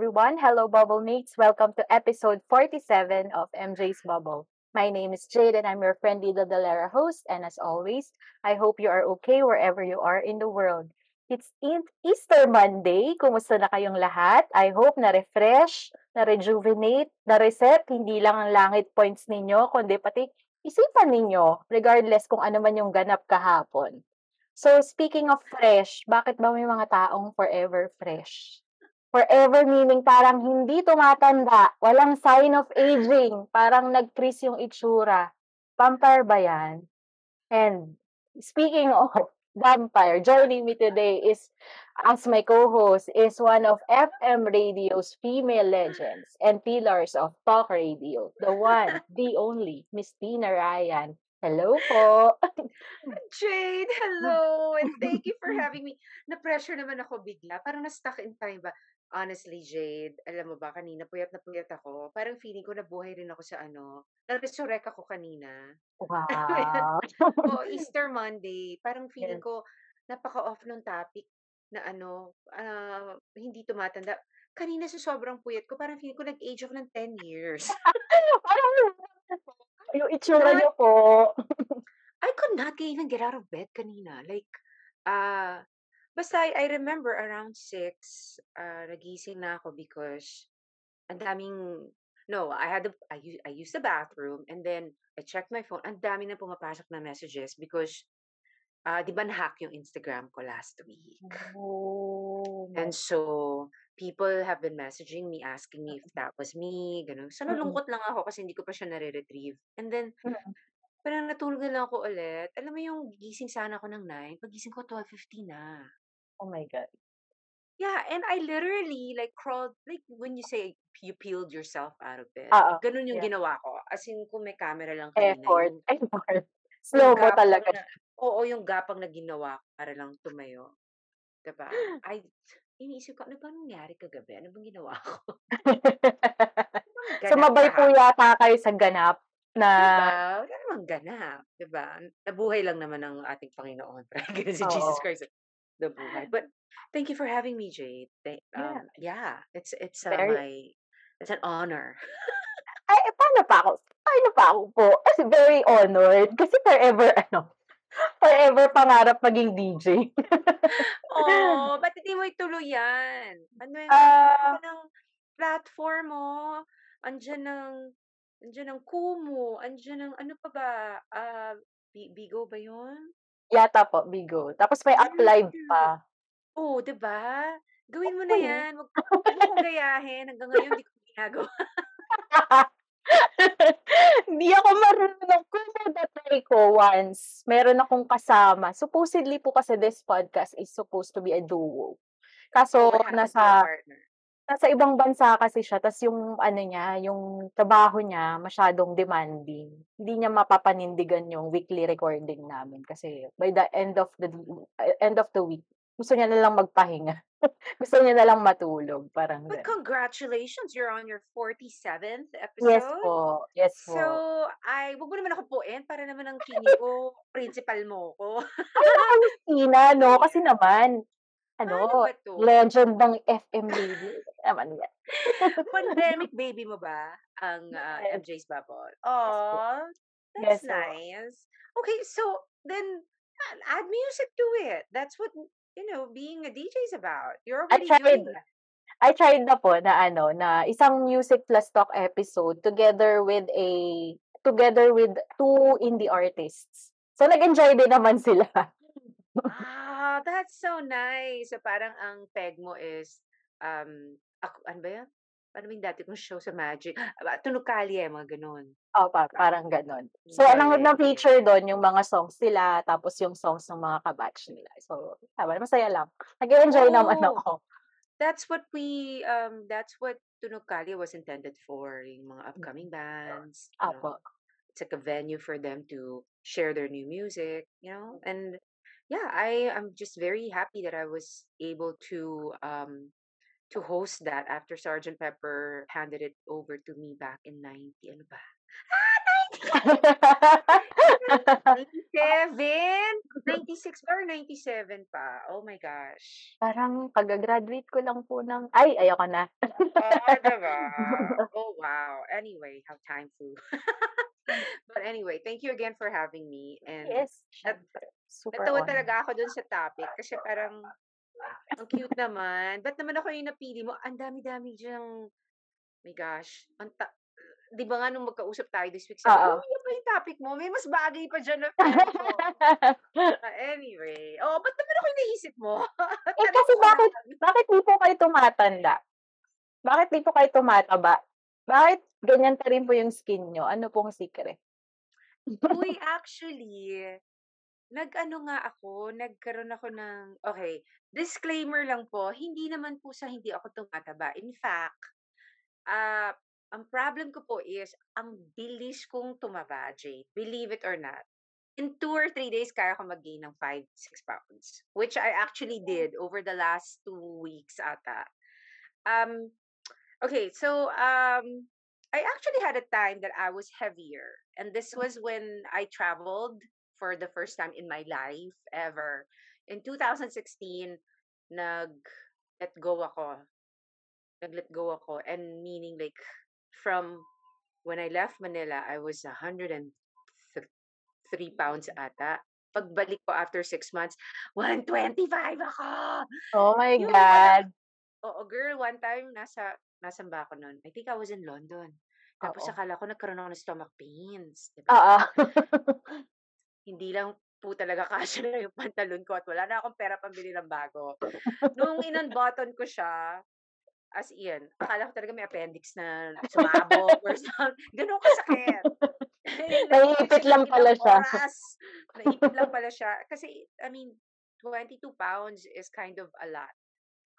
Everyone. Hello, Bubble Mates. Welcome to episode 47 of MJ's Bubble. My name is Jade and I'm your friendly Daldalera host. And as always, I hope you are okay wherever you are in the world. It's Easter Monday. Kumusta na kayong lahat? I hope na-refresh, na-rejuvenate, na-reset, hindi lang ang langit points ninyo, kundi pati isipan ninyo, regardless kung ano man yung ganap kahapon. So, speaking of fresh, bakit ba may mga taong forever fresh? Forever meaning parang hindi tumatanda, walang sign of aging, parang nag-freeze yung itsura. Vampire ba yan? And speaking of vampire, joining me today is, as my co-host, is one of FM radio's female legends and pillars of talk radio, the one, the only, Miss Tina Ryan. Hello po. Jade, hello! And thank you for having me. Na-pressure naman ako bigla. Parang na-stuck in time ba? Honestly, Jade, alam mo ba, kanina puyat na puyat ako. Parang feeling ko nabuhay rin ako sa ano. Na-resurrect ako kanina. Wow. Oo, Easter Monday. Parang feeling Yes. ko, napaka-off nung topic na ano, ah, hindi tumatanda. Kanina sa sobrang puyat ko, parang feeling ko nag-age ako ng 10 years. Parang yung itsura niyo po. I could not even get out of bed kanina. Like, ah, basta I, I remember around 6, uh, nagising na ako because ang daming, no, I had, the, I, u- I used the bathroom and then I checked my phone. Ang dami na pumapasok na messages because, ah, di ba na-hack yung Instagram ko last week? Oh And so, people have been messaging me, asking me if that was me, ganun. So, Mm. nalungkot lang ako kasi hindi ko pa siya nare-retrieve. And then, Mm. parang natulog na lang ako ulit. Alam mo yung gising sana ako ng 9, pagising ko 12.50 na. Oh my God. Yeah, and I literally like crawled, like when you say you peeled yourself out of bed, Oo. ganun yung Yeah. ginawa ko. As in, kung may camera lang kanina, Effort. yung, Effort. Slow mo talaga. na, oo, yung gapang na ginawa ko para lang tumayo. Diba? I, iniisip ko, ano ba nangyari kagabi? Ano bang ginawa ko? Ganap Sumabay po kahapon. yata kayo sa ganap na Diba? Wala namang ganap. Diba? Nabuhay lang naman ng ating Panginoon. Ganun si Jesus Oo. Christ. Nabuhay. But thank you for having me, Jade. Thank, Yeah. um, yeah, it's it's uh, Very my it's an honor. ay, eh, paano pa ako? Paano pa ako po? Kasi very honored. Kasi forever, ano, forever pangarap maging DJ. Oh, ba't hindi mo ituloy yan? Ano yung ano ng platform mo? Andiyan ng andiyan ng Kumu, andiyan ng ano pa ba? Bi- Bigo ba 'yun? Yata po, Bigo. Tapos may up live Mm. pa. Oh, 'di ba? Gawin mo na. 'yan. Wag wag mo gayahin. Hanggang ngayon di ko ginagawa. Hindi ako marunong. Kung na-try ko once, meron akong kasama. Supposedly po kasi this podcast is supposed to be a duo. Oh, Kaso your nasa partner? Nasa ibang bansa kasi siya, tas yung ano niya, yung trabaho niya masyadong demanding. Hindi niya mapapanindigan yung weekly recording namin kasi by the end of the end of the week, gusto niya na lang magpahinga. gusto niya na lang matulog, parang But gano'n. congratulations, you're on your 47th Yes episode. po, yes po. So, ay, wag mo naman ako puin para naman ang feeling ko, principal mo ko. Ay, Tina, no? Kasi naman, Paano ano, ba to? legend ng FM radio. Naman yan. Pandemic baby mo ba ang ah, Yes. MJ's Bubble? Yes. Oh, Yes that's po. nice. Okay, so then ah, add music to it. That's what, you know, being a DJ is about. You're I already tried, doing that. I tried na po na ano, na isang music plus talk episode together with a, together with two indie artists. So, nag-enjoy din naman sila. Ah, that's so nice. So parang ang peg mo is, um, ako, ano ba yan? Ano ba yung dati kong show sa Magic? Ah, Tunog Kalye, mga ganun. O, pa, parang ganon. So, anong Galing. na-feature doon, yung mga songs nila, tapos yung songs ng mga kabatch nila. So, tama, masaya lang. Nag-enjoy naman Oo. ako. that's what we, um, that's what Tunog Kalye was intended for, yung mga upcoming Mm. bands, you know. It's like a venue for them to share their new music, you know? And yeah, I am just very happy that I was able to um to host that after Sergeant Pepper handed it over to me back in 90 ano ba? Ah, 97? 96 ba or 97 pa? Oh my gosh. Parang kaga-graduate ko lang po ng ay, ayoko na. Oo, 'di ba? Oh, wow. Anyway, how time flew. But anyway, thank you again for having me and Yes, at. Super Natawa honor. talaga ako dun sa topic kasi parang ang cute naman. Ba't naman ako yung napili mo? Ang dami-dami diyang my gosh, ang ta 'di ba nga nung magkausap tayo this week, sabi Oo. "Uy, ano ba yung topic mo? May mas bagay pa diyan na friend ko." Ah, anyway, oh, ba't naman ako yung naisip mo? Eh, kasi bakit bakit di po kayo tumatanda? Bakit di po kayo tumataba? Bakit ganyan pa rin po yung skin niyo? Ano pong secret? Uy, actually, nag-ano nga ako, nagkaroon ako ng okay, disclaimer lang po, hindi naman po sa hindi ako tumataba. In fact, ah, ang problem ko po is ang bilis kong tumaba, Jade. Believe it or not. In 2 or 3 days, kaya ko mag-gain ng 5, 6 pounds, which I actually did over the last 2 weeks ata. Um, okay, so um, I actually had a time that I was heavier, and this was when I traveled for the first time in my life ever. In 2016, nag-let go ako. Nag-let go ako, and meaning like from when I left Manila, I was 103 pounds ata. Pagbalik ko after 6 months, 125 ako! Oh my Yung God. oo, girl, one time nasa nasaan ba ako nun? I think I was in London. Tapos Oo. akala ko nagkaroon ako ng stomach pains, 'di Oo. Hindi lang po talaga kasya na yung pantalon ko at wala na akong pera pambili ng bago. Nung in-unbutton ko siya, as in, akala ko talaga may appendix na sumabog or some gano'n kasakit. Naiipit lang pala siya. oras. Naipit lang pala siya. Kasi, I mean, 22 pounds is kind of a lot.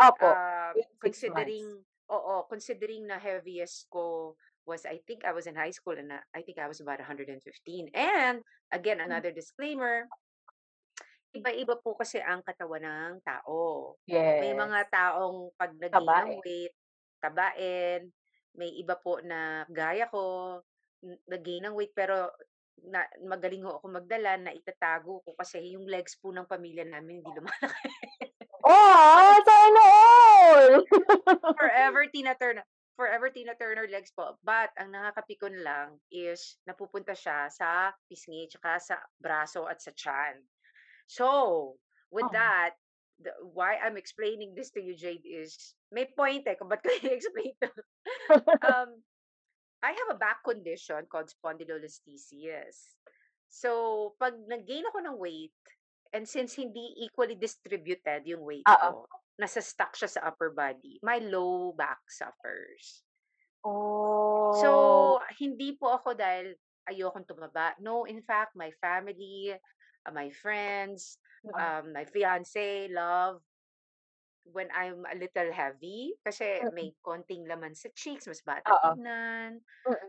Opo, in 6 months. considering, oo, considering na heaviest ko was, I think I was in high school and na- I think I was about 115. And, again, Hmm. another disclaimer, iba-iba po kasi ang katawan ng tao. May Yes. mga taong pag nag-gain ng weight, tabain. May iba po na gaya ko, nag-gain ng weight pero na, magaling ho ako magdala na itatago ko kasi yung legs po ng pamilya namin hindi lumalaki. Oh, sana all! Forever Tina Turner. Forever Tina Turner legs po. But ang nakakapikon lang is napupunta siya sa pisngi tsaka sa braso at sa tiyan. So, with Oh. that, the, why I'm explaining this to you, Jade, is may point eh kung ba't ko i-explain to. um, I have a back condition called spondylolisthesis. So, pag nag-gain ako ng weight, and since hindi equally distributed yung weight Oo. ko, nasa stuck siya sa upper body, my low back suffers. Oh. So, hindi po ako dahil ayokong tumaba. No, in fact, my family, uh, my friends, um, my fiance, love, when I'm a little heavy, kasi may konting laman sa cheeks, mas bata tignan,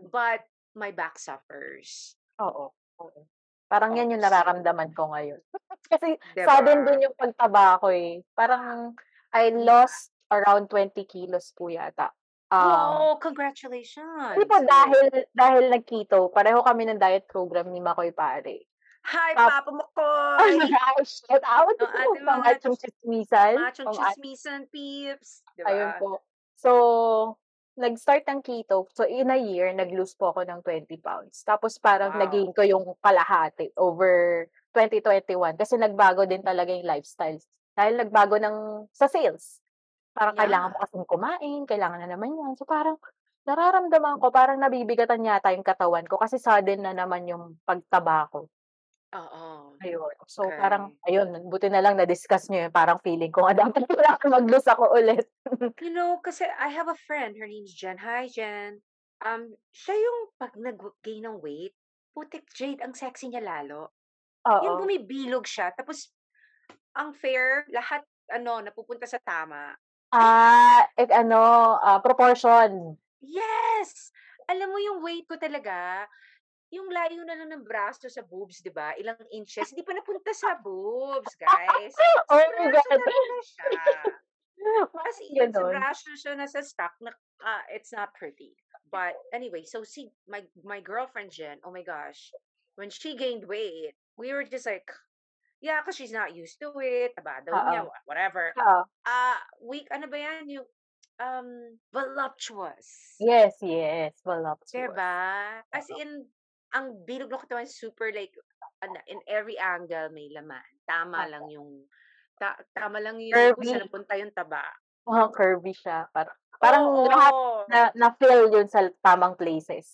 but my back suffers. Oo, oo. Parang yan Oo, yung nararamdaman ko ngayon. Kasi 'di sudden din yung pagtaba ko eh. Parang I lost around 20 kilos po yata. Um, Wow! Congratulations! po Oh. dahil dahil nag-keto. Pareho kami ng diet program ni Makoy Pare. Hi, Tap Papa Makoy! shout out Ang ating sa mga machong chismisan. machong Ang at chismisan peeps, 'di ayun po. So, nag-start ng keto. So, in a year, nag-lose po ako ng 20 pounds. Tapos parang Wow. na-gain ko yung kalahati over 2021 kasi nagbago din talaga yung lifestyle. Dahil nagbago ng sa sales. Parang kailangan mo Yeah. kasing kumain, kailangan na naman yan. So, parang nararamdaman ko, parang nabibigatan yata yung katawan ko kasi sudden na naman yung pagtaba ko. Oo. Ayun. So, parang Okay. ayun, buti na lang na-discuss niyo yun. Parang feeling ko nga dapat wala mag-lose ako ulit. You know, kasi I have a friend, her name's Jen. Hi, Jen. Um, siya yung pag nag-gain ng weight, putik Jade, ang sexy niya lalo. Yung Oo. bumibilog siya, tapos ang fair, lahat ano, napupunta sa tama. Ah, eh, ano, ah, proportion. Yes! Alam mo yung weight ko talaga, yung layo na lang ng braso sa boobs, 'di ba, ilang inches, hindi pa napunta sa boobs, guys. Oh my God. siya. As Bakit in, sa braso siya nasa-stuck na ah, it's not pretty. But anyway, so see, my my girlfriend Jen, oh my gosh, when she gained weight, we were just like, yeah, 'cause she's not used to it, taba daw niya, whatever. Oo. Ah, week ano ba 'yan, yung, um, voluptuous. Yes, yes, voluptuous. ba? As in, ang bilog ng katawan super like, ano, in every angle may laman. Tama lang Oo. yung ta tama lang yung kung saan Curvy. napunta yung taba. Oo, curvy siya. Parang parang lahat na na-fill yun sa tamang places.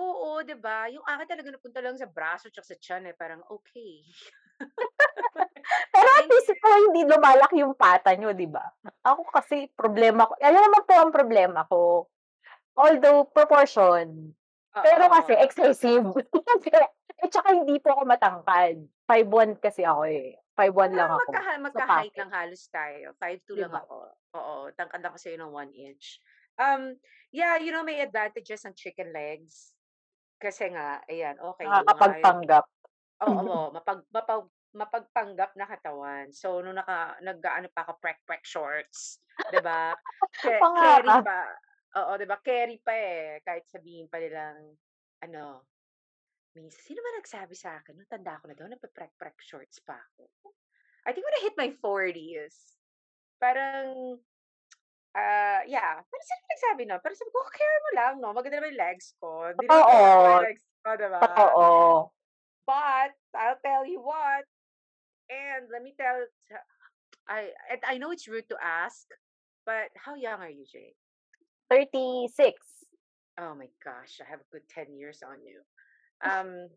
Oo, 'di ba? Yung akin talaga napunta lang sa braso tsaka sa tiyan, eh, parang okey. You. ikaw hindi lumalaki yung pata niyo, 'di ba? Ako kasi problema ko alam naman po ang problema ko, although proportion, pero kasi excessive. At saka hindi po ako matangkad, 5'1" kasi ako, eh, 5'1" lang ako, magkaha sa magka-height lang halos tayo, 5'2" 'Di lang ako. Oo, tangkad ako sa'yo ng 1 inch. Um, yeah, you know, may advantages ang chicken legs. Kasi nga, ayan, yung Nakakapagpanggap. oo, mapag mapag mapagpanggap na katawan. So, nung naka nag-aano pa ako prek-prek shorts, 'di ba? Ke keri Pangarap. pa. Oo, 'di ba, keri pa, eh, kahit sabihin pa nilang ano, minsan sino ba nagsabi sa'kin no'n, tanda ko na daw nagpe-prek-prek shorts pa ako. I think when I hit my 40s, parang, ah, yeah, pero sino nagsabi no'n? Pero sabi ko, "Care mo lang 'no, maganda naman yung legs ko, hindi naman yung legs ko, 'di ba?" Totoo. But, I'll tell you what, and let me tell I I know it's rude to ask, but how young are you, Jay? 36. Oh my gosh, I have a good 10 years on you. Um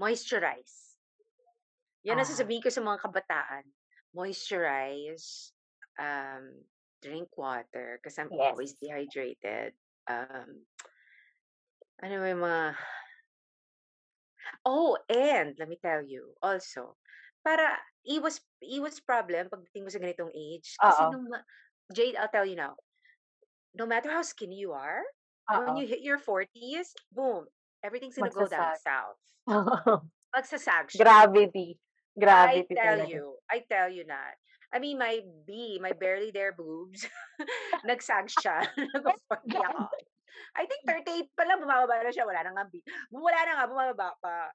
moisturize. 'Yan ang Ah. sasabihin ko sa mga kabataan. Moisturize, um, drink water because I'm Yes. always dehydrated. Um, ano yung mga oh, and let me tell you also, para iwas iwas problem pagdating mo sa ganitong age, kasi Oo. nung Jade, I'll tell you now, no matter how skinny you are, when Oo. you hit your 40s, boom, everything's gonna go down Magsasag. south. Magsasag siya. Gravity. I Gravity tell talaga. you, I tell you not. I mean, my B, my barely there boobs, nagsag siya, nag-40 ako. I think 38 pa lang bumababa na siya, wala na ngang B. Wala na nga, bumababa pa.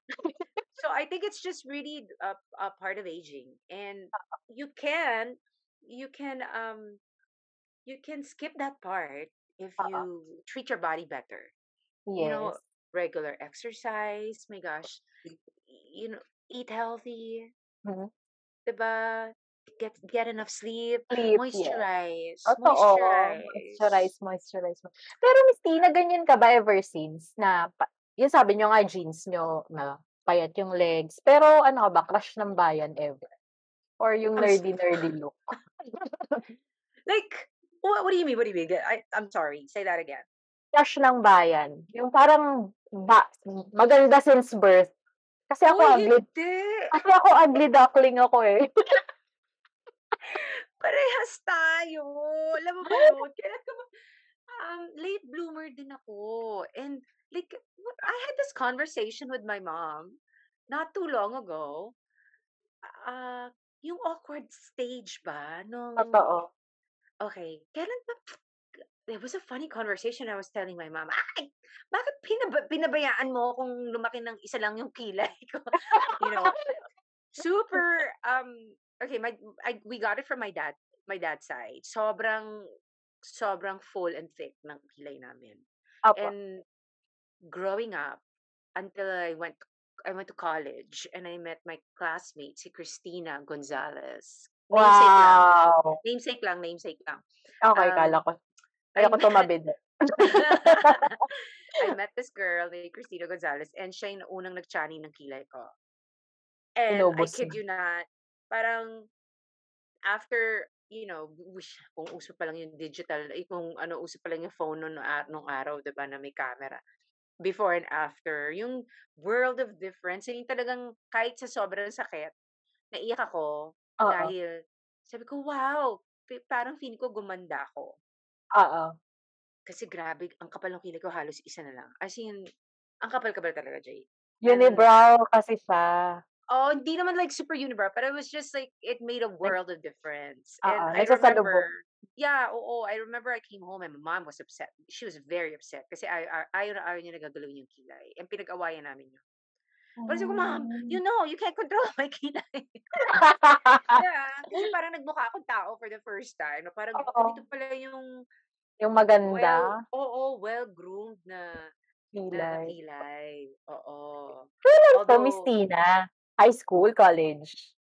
So, I think it's just really a a part of aging, and you can you can, um, you can skip that part if Oo. you treat your body better. You know, regular exercise, my gosh, you know, eat healthy. Mhm. ba? Get get enough sleep, Sleep, yes. moisturize, Totoo, moisturize. moisturize, moisturize mo. Pero Miss Tina, ganyan ka ba ever since na pa yung sabi niyo nga jeans niyo na payat yung legs, pero ano ka ba, crush ng bayan ever? Or yung nerdy-nerdy look? Like, what what do you mean, what do you mean? I I'm sorry, say that again. Crush ng bayan, yung parang ba maganda since birth. Kasi ako Uy, ugly hindi. kasi ako ugly duckling ako, eh. Parehas tayo. Alam mo ba yun, kailan ka ba um, late bloomer din ako, and like, what I had this conversation with my mom not too long ago. Ah, yung awkward stage ba nung Totoo. okey, kailan ba there was a funny conversation I was telling my mom, "Ay, bakit pinaba pinabayaan mo akong lumaki ng isa lang yung kilay ko?" You know, super, um, okay, my I we got it from my dad my dad's side. Sobrang sobrang full and thick ng kilay namin. Opo. And growing up, until I went I went to college and I met my classmate, si Christina Gonzalez. Namesake lang. Wow! Namesake lang, namesake lang. Okey, Um, akala ko I ayoko met tumabi din. I met this girl named Christina Gonzalez and siya yung unang nag-tiyaning ng kilay ko. And I Inubos kid na. you not, parang after, you know, wish kung uso pa lang yung digital, eh, kung ano, uso pa lang yung phone nun a nung araw, 'di ba, na may camera. Before and after, yung world of difference, yung talagang kahit sa sobrang sakit, naiyak ako Oo. dahil sabi ko, "Wow, parang feeling ko gumanda ako. Oo. Kasi grabe ang kapal ng kilay ko halos isa na lang. As in, ang kapal-kapal talaga, Jay. Unibrow kasi siya. Oh, hindi naman like super unibrow, but it was just like it made a world of difference. Oo, And I remember, yeah, oo, I remember I came home and my mom was upset. She was very upset kasi ay, ay, ayaw na ayaw niya na gagalawin yung kilay. And pinag-awayan namin yun. Pero sabi ko, Mom, you Hmm. know, you can't control my kilay. yeah, kasi parang nagmukha akong tao for the first time. Parang ganito Oo. pala yung Yung well, maganda, oo, well-groomed na na, na kilay. kilay. Oo. Kailan to, Miss Although, Tina? High school, college?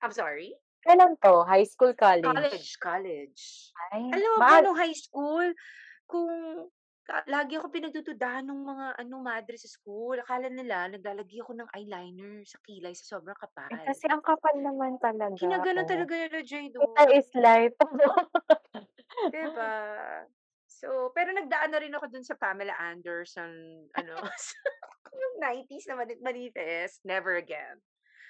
I'm sorry? Kailan to? High school, college? College, college. Ay, Alam mo mahal. nung high school, kung lagi ako pinagdududahan ng mga ano, madre sa school. Akala nila, naglalagay ako ng eyeliner sa kilay sa sobrang Eh, kapal. kasi ang kapal naman talaga. Ginaganon Oh. talaga nila, Jay, doon. is life. Diba? So, pero nagdaan na rin ako dun sa Pamela Anderson, ano, yung 90s na mani- manifest. Never again.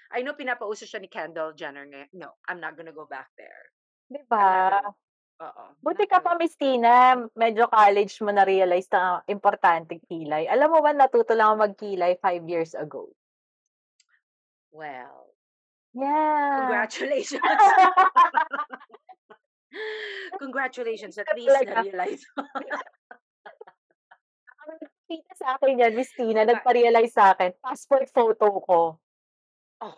I know pinapauso siya ni Kendall Jenner ngayon. No, I'm not gonna go back there. Di ba? oo, Buti ka pa, Miss Tina, medyo college mo na-realize na importante kilay. Alam mo ba, natuto lang ako magkilay five years ago. Well, Yeah. congratulations. Congratulations, at least na-realize mo. Nakita sa akin yan, Miss Tina, nagpa-realize sa akin, passport photo ko. Oh,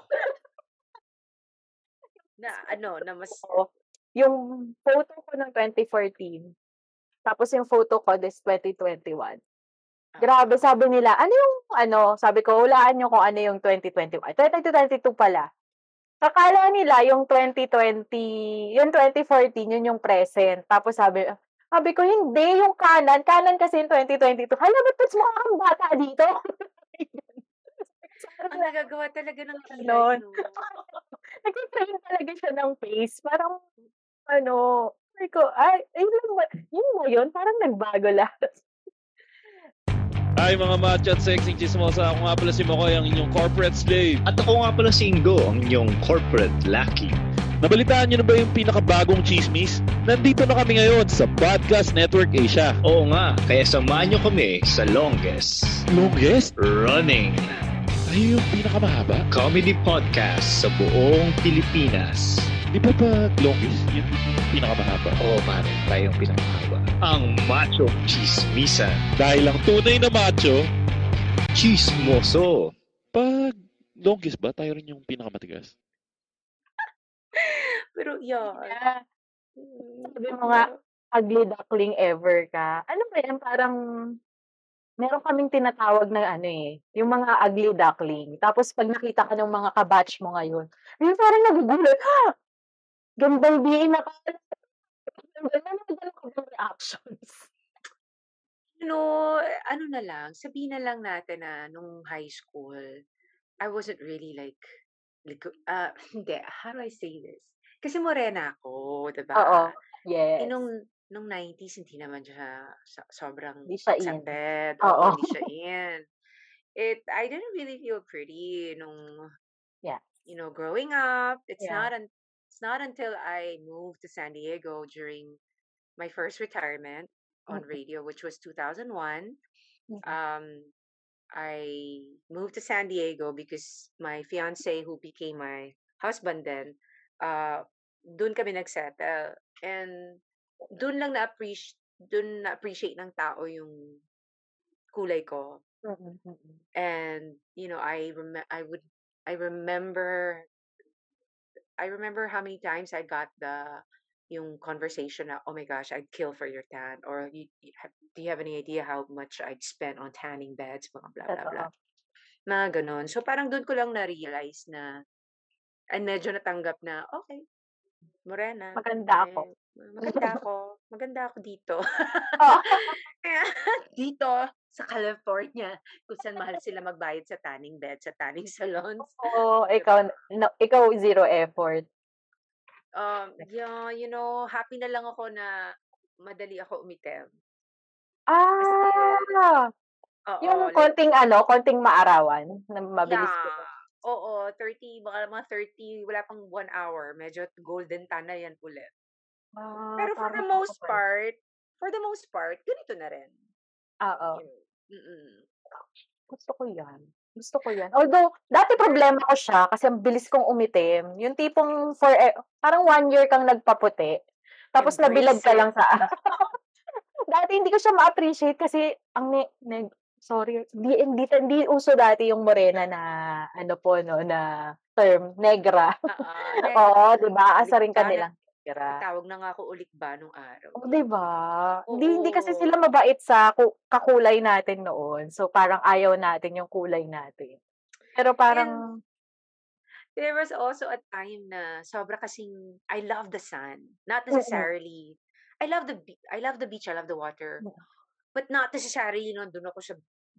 na ano, na mas, Oo. Yung photo ko ng 2014, tapos yung photo ko this 2021. Grabe, ah, sabi nila, ano yung, ano, sabi ko, hulaan nyo kung ano yung 2021. 2022 pala. Akala nila yung 2020, yung 2014, yun yung present. Tapos sabi, sabi ko, hindi, yung kanan. Kanan kasi yung 2022. Hala, ba't mas mukha kang bata dito? ang nagagawa talaga ng kilay, no? Nag-train talaga siya ng face. Parang, ano, sabi ko, ay, yun lang ba, yun ba yun? Parang nagbago lahat. Hi mga macho at sexy chismosa. Ako nga pala si Makoy, ang inyong corporate slave. At ako nga pala si Ingo, ang inyong corporate lucky. Nabalitaan niyo na ba yung pinakabagong chismis? Nandito na kami ngayon sa Podcast Network Asia. Oo nga, kaya samahan nyo kami sa longest Longest? running Ay, yung pinakamahaba? comedy podcast sa buong Pilipinas. Di ba pag longest, yun yung pinakamahaba? Oo, pare, tayong pinakahaba. Ang Macho Chismisan. Dahil ang tunay na macho, Chismoso. pag longest ba, tayo rin yung pinakamatigas? Pero, yun. Yeah. Sabi mo nga, ugly duckling ever ka. Ano ba yan? Parang, meron kaming tinatawag na ano eh, yung mga ugly duckling. Tapos pag nakita ka ng mga kabatch mo ngayon, yung parang nagugulat, ha! Gandang BA na ka. Ganda na reactions. know, ano na lang, sabihin na lang natin na nung high school, I wasn't really like, like uh, hindi, how do I say this? Kasi morena ako, Oo. diba? Eh, Yes. nung, nung 90s, hindi naman siya so- sobrang Hindi siya in. accepted. Oo. Oo, hindi siya in. It, I didn't really feel pretty nung, Yeah. you know, growing up. It's Yeah. not, un- it's not until I moved to San Diego during my first retirement on Mm-mm. radio, which was 2001. Mhm. Um, I moved to San Diego because my fiance, who became my husband then, uh, doon kami nagsettle. And doon lang na-appreciate, doon na-appreciate ng tao yung kulay ko. Mm-mm. And, you know, I rem- I would, I remember, I remember how many times I got the, yung conversation na, oh my gosh, I'd kill for your tan. Or, you, you have, do you have any idea how much I'd spend on tanning beds? Mga blah, blah, blah. Mga ganon. So, parang doon ko lang na-realize na, and medyo natanggap na, okay, morena. Maganda ako. eh, maganda ako. Maganda ako dito. Oo. Kaya, dito, sa California, kung saan mahal sila magbayad sa tanning bed, sa tanning salons. Oo, ikaw, no, ikaw zero effort. Um, yeah, you know, happy na lang ako na madali ako umitim. Kasi, Ah! oo, Yung like, konting ano, konting maarawan na mabilis ko. Oo, 30, baka mga 30, wala pang one hour, medyo golden tan na yan ulit. Ah, Pero for the parang most okay. part, for the most part, ganito na rin. Oo. Mm-mm. Gusto ko yan. Gusto ko yan. Although, dati problema ko siya kasi ang bilis kong umitim. Yung tipong for, eh, parang one year kang nagpaputi. Tapos nabilad Embrace ka it. lang sa Dati hindi ko siya ma-appreciate kasi ang ne, ne- sorry, di, hindi, hindi uso dati yung morena na ano po no na term negra. Ne- Oo, 'di ba? Asa rin kanilang negra. Tawag na nga ako ulit ba nung araw. Oh, 'di ba? Hindi hindi kasi sila mabait sa ku- kakulay natin noon. So parang ayaw natin yung kulay natin. Pero parang There was also a time na sobra kasing I love the sun. Not Oo. necessarily. I love the be- I love the beach, I love the water. But not necessarily, doon ako sa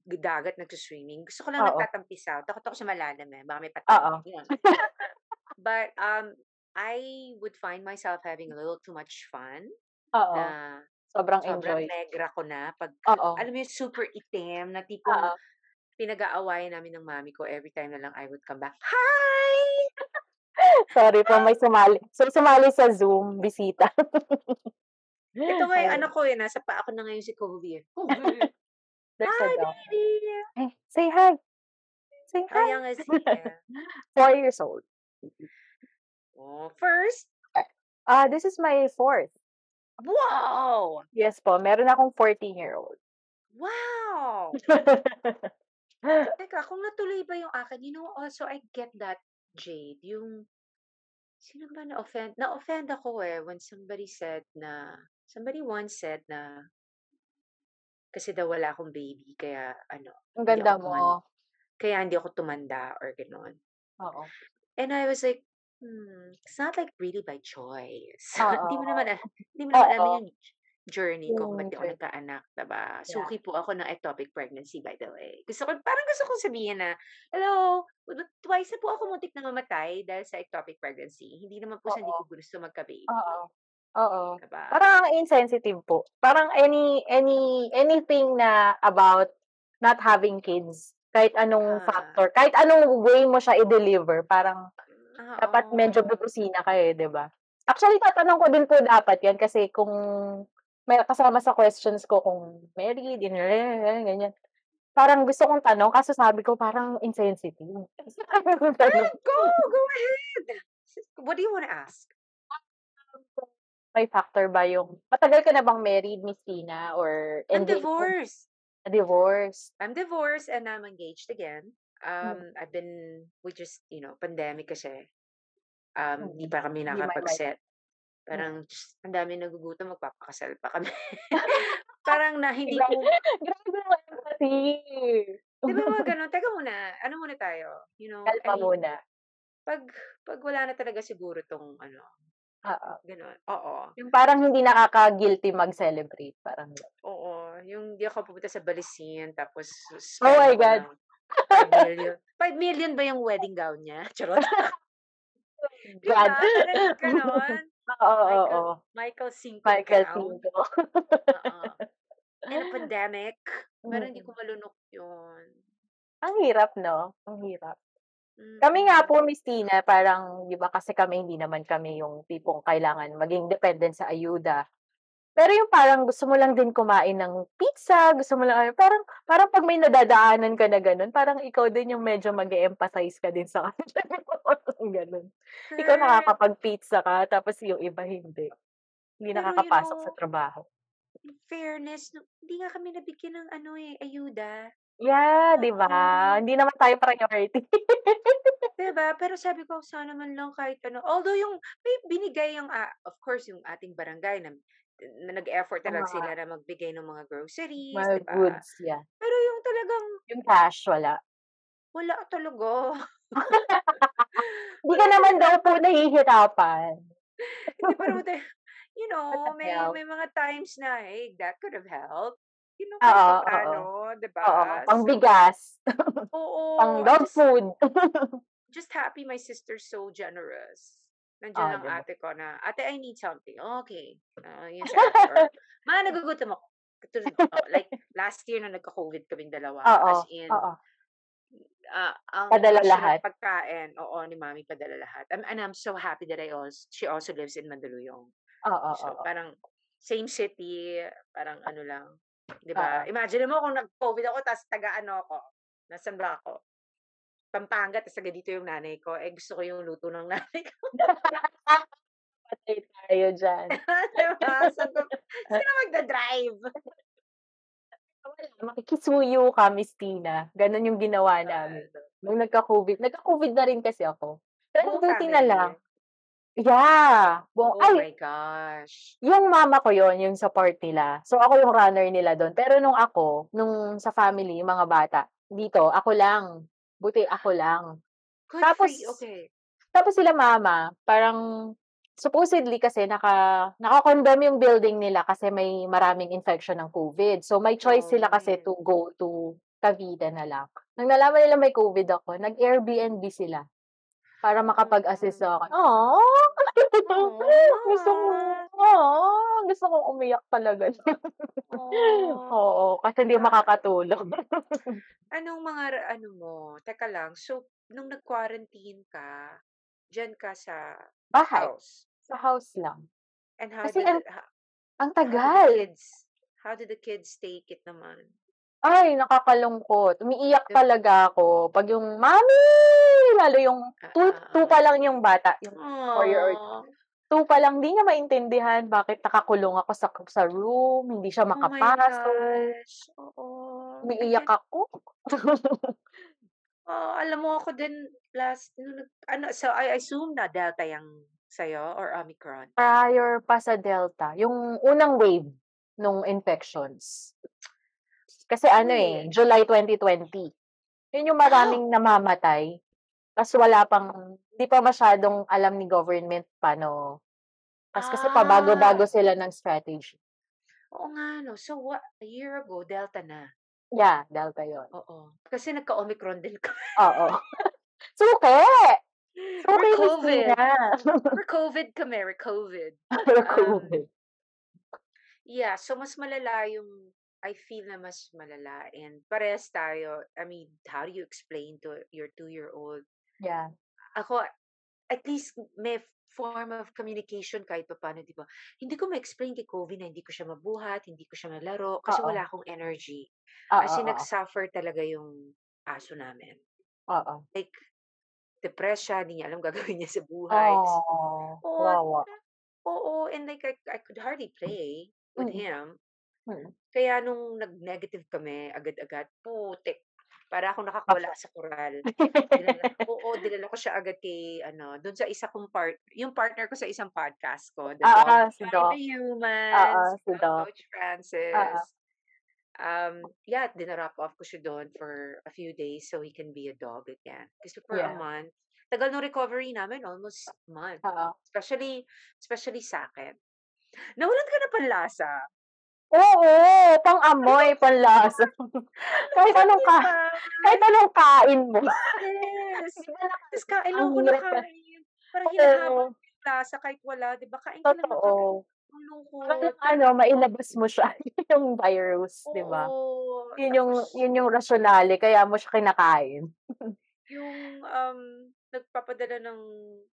dagat nagsuswimming. Gusto ko lang Oo. nagtatampisaw. Takot ako sa malalim eh. Baka may patay. Yun. But um, I would find myself having a little too much fun. oo, Na sobrang sobrang enjoy. negra ko na. Pag, Oo. alam mo yung super itim na tipong Oo. pinag-aawayan namin ng mami ko every time na lang I would come back. Hi! Sorry po, may sumali. So, sumali sa Zoom, bisita. Ito nga yung anak ko eh. Nasa pa ako na ngayon si Kobe. eh. Hi, baby! Eh, say hi. Say How hi. young is he? Four years old. Oh, first? Ah, this is my fourth. Wow! Yes po, meron akong 14-year-old. Wow! Teka, kung natuloy ba yung akin, you know, also I get that, Jade, yung, sino ba na-offend? Na-offend ako eh when somebody said na, somebody once said na, kasi daw wala akong baby, kaya ano, Ang ganda mo. kaya hindi ako tumanda or gano'n. Oo. And I was like, hmm, it's not like really by choice. Hindi mo naman, hindi mo naman alam yung journey ko kung ba't di ako nagkaanak, diba? Yeah. Suki po ako ng ectopic pregnancy, by the way. Gusto ko, parang gusto kong sabihin na, hello, twice na po ako muntik na mamatay dahil sa ectopic pregnancy. Hindi naman po sa hindi ko gusto magka-baby. Oo. Oo. Diba? Parang ang insensitive po. Parang any any anything na about not having kids, kahit anong Ah. factor, kahit anong way mo siya i-deliver, parang Ah, dapat oo. medyo bubusina ka eh, 'di ba? Actually, tatanong ko din po dapat 'yan kasi kung may kasama sa questions ko kung married, in ganyan. Parang gusto kong tanong kaso sabi ko parang insensitive. Go! Go ahead! What do you want to ask? May factor ba yung matagal ka na bang married, Miss Tina, or I'm divorced. Divorced. I'm divorced and I'm engaged again. Hmm. Um, I've been, we just, you know, pandemic kasi. Um, di Mm. pa kami Hindi nakapag-set. Parang, just, ang dami nagugutom, magpapakasal pa kami. Parang na hindi ko, Grabe mo empathy. di ba mga ganun? Teka muna, ano muna tayo? You know, I Kalma mean, muna. pag, pag wala na talaga siguro tong, ano, Oo. ganun. Oo. Yung parang hindi nakaka-guilty mag-celebrate. Parang. Oo. Yung di ako pupunta sa Balisin, tapos Oh my God. ng 5 million. 5 million ba yung wedding gown niya? Charot. God. Ganon. Oo, oo, Michael, Cinco Michael. Cinco. Oo. In a pandemic, parang hindi Mm. ko malunok yun. Ang hirap, no? Ang hirap. Mm, Kami nga po, Miss Tina, parang, di ba, kasi kami, hindi naman kami yung tipong kailangan maging dependent sa ayuda. Pero yung parang gusto mo lang din kumain ng pizza, gusto mo lang, parang, parang pag may nadadaanan ka na ganun, parang ikaw din yung medyo mag emphasize ka din sa kanila. ganun. Ikaw Correct. nakakapag-pizza ka, tapos yung iba hindi. Hindi Pero you nakakapasok sa know, trabaho. in fairness, hindi nga kami nabigyan ng ano eh, ayuda. Yeah, di ba? Oo. Hindi naman tayo priority. Diba? Pero sabi ko, sana man lang kahit ano. Although yung, may binigay yung, ah, of course, yung ating barangay na, na nag-effort talaga Mga- sila na magbigay ng mga groceries, Mga diba? goods, yeah. Pero yung talagang, Yung cash, wala. wala talaga. Hindi ka naman daw po nahihirapan. Hindi, pero you know, may, may mga times na, hey, that could have helped. You know, Oo, kahit oo. paano, diba? Oo, pang So, oo, pang dog just, food. just happy my sister's so generous. Nandiyan Ah, lang diba? ate ko na, ate, I need something. Okay. Uh, yun si ate. Or, ma, nagugutom ako. Oh, like, last year na nagka-COVID kaming dalawa. Oo, As in, oo. ah, ang Padala lahat. pagkain, oo, ni mami padala lahat. And, and I'm so happy that I also, she also lives in Mandaluyong. Oo, So, oo. parang same city, parang ano lang, 'di ba? Imagine mo kung nag-COVID ako tapos taga-ano ako, nasaan ba ako? Pampanga tapos taga dito yung nanay ko. Eh, gusto ko yung luto ng nanay ko. Patay tayo diyan. 'Di ba? Sabi ko, sino magda-drive? Wala, makikisuyo ka, Miss Tina. Gano'n yung ginawa namin. Nung nagka-COVID. Nagka-COVID na rin kasi ako. Pero buti na lang. Yeah. Buong, Oh ay, my gosh. yung mama ko yon yung support nila. So, ako yung runner nila doon. Pero nung ako, nung sa family, yung mga bata, dito, ako lang. Buti ako lang. Good Tapos, you. Okay. Tapos sila mama, parang supposedly kasi naka naka-condemn yung building nila kasi may maraming infection ng COVID. So may choice sila kasi Oh. to go to Cavite na lang. Nang nalaman nila may COVID ako, nag-Airbnb sila para makapag-assist akin. Oh, gusto ko, oh, gusto ko umiyak talaga. Oo, kasi hindi makakatulog. Anong mga ano mo? Teka lang. So, nung nag-quarantine ka, diyan ka sa Bahay, house. sa house lang. And how Kasi did ang, how, ang how did tagal. kids how did the kids take it naman? Ay, nakakalungkot. Umiiyak talaga ako. Pag yung, Mami! Lalo yung, Ah, two, ah, two ah. pa lang yung bata. Yung four year old. Aw. Two pa lang, di niya maintindihan bakit nakakulong ako sa, sa room, hindi siya Oh my makapasok. gosh. Oo. Umiiyak ako. oh, alam mo ako din last, ano, so I assume na Delta yung sa'yo or Omicron? Prior pa sa Delta, yung unang wave nung infections. Kasi ano eh? July 2020. Yun yung Oh, maraming namamatay. Tapos wala pang, hindi pa masyadong alam ni government paano. Tapos kasi ah, pabago-bago sila ng strategy. oo nga, no. So, what, a year ago, Delta na. Yeah, Delta yon. Oo. Kasi nagka-Omicron din kami. Oo. Suke! We're Suke, Miss COVID. We're COVID kami. We're COVID. We're Um, COVID. yeah, so mas malala yung, I feel na mas malala. And parehas tayo. I mean, how do you explain to your two-year-old? Yeah. Ako, at least may form of communication kahit pa paano, di ba? Hindi ko ma-explain kay Kobe na hindi ko siya mabuhat, hindi ko siya malaro, kasi Oo. wala akong energy. Oo, in, oo. nag-suffer talaga yung aso namin. Oo. Like, depressed siya, hindi niya alam gagawin niya sa buhay. Oh, Oo, wawa. oo, and like, I, I could hardly play with Mm. him. Mm. Kaya nung nag-negative kami, agad-agad, putik, para akong nakakawala sa koral. Dinala, oo, dinala ko siya agad kay, ano, dun sa isa kong part, yung partner ko sa isang podcast ko, The Oo, Dog si by Doc. the Oo, Humans, si from Doc. Coach Francis. Oo. Um, yeah, dinarap off ko siya doon for a few days so he can be a dog again. Kasi for a Yeah. month, tagal ng recovery namin, almost a month. Oo. Especially, especially sa akin. Nawalan ka na panlasa. Oo, pang-amoy, panlasa. kahit anong ka, Diba? kahit anong kain mo. Yes. Tapos kain Ang lang ako na na. kain. Parang ko yung lasa kahit wala. Diba? Kain ka kain. totoo. Ang lungkot. ano, mailabas mo siya, yung virus, di ba? Yun yung, yun yung rationale, kaya mo siya kinakain. yung um, nagpapadala ng,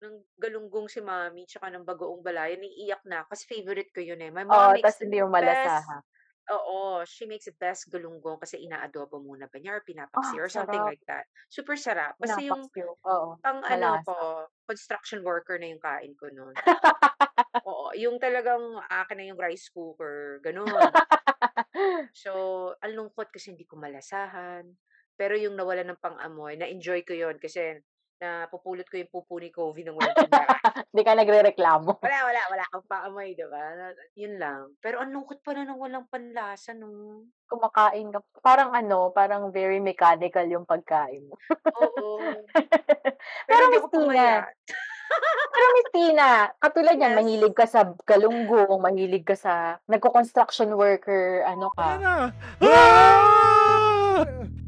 ng galunggong si mami tsaka ng bagoong balayan, iiyak na. Kasi favorite ko yun eh. My mom Oo, makes tas hindi yung best malasaha. Oo, she makes the best galunggong kasi inaadobo muna ba niya or pinapaksi Ah, or something sarap. like that. Super sarap. Basta yung Pinapaksiw. Oo, pang ano malasa. ko, construction worker na yung kain ko noon. Oo, yung talagang akin na yung rice cooker, ganun. So, ang lungkot kasi hindi ko malasahan. Pero yung nawala ng pang-amoy, na-enjoy ko yon kasi napupulot ko yung pupo ni Kobe nang walang tindahan. Hindi ka nagre-reklamo. Wala, wala, wala akong paamoy, diba? Na- Yun lang. Pero ang lungkot pa na nang walang panlasa, no? Kumakain ka. Parang ano, parang very mechanical yung pagkain mo. Oo. Pero Pero Miss Tina, pero Miss Tina, katulad yan, Yes. mahilig ka sa galunggong, mahilig ka sa nagko-construction worker, ano ka. Na! Ah!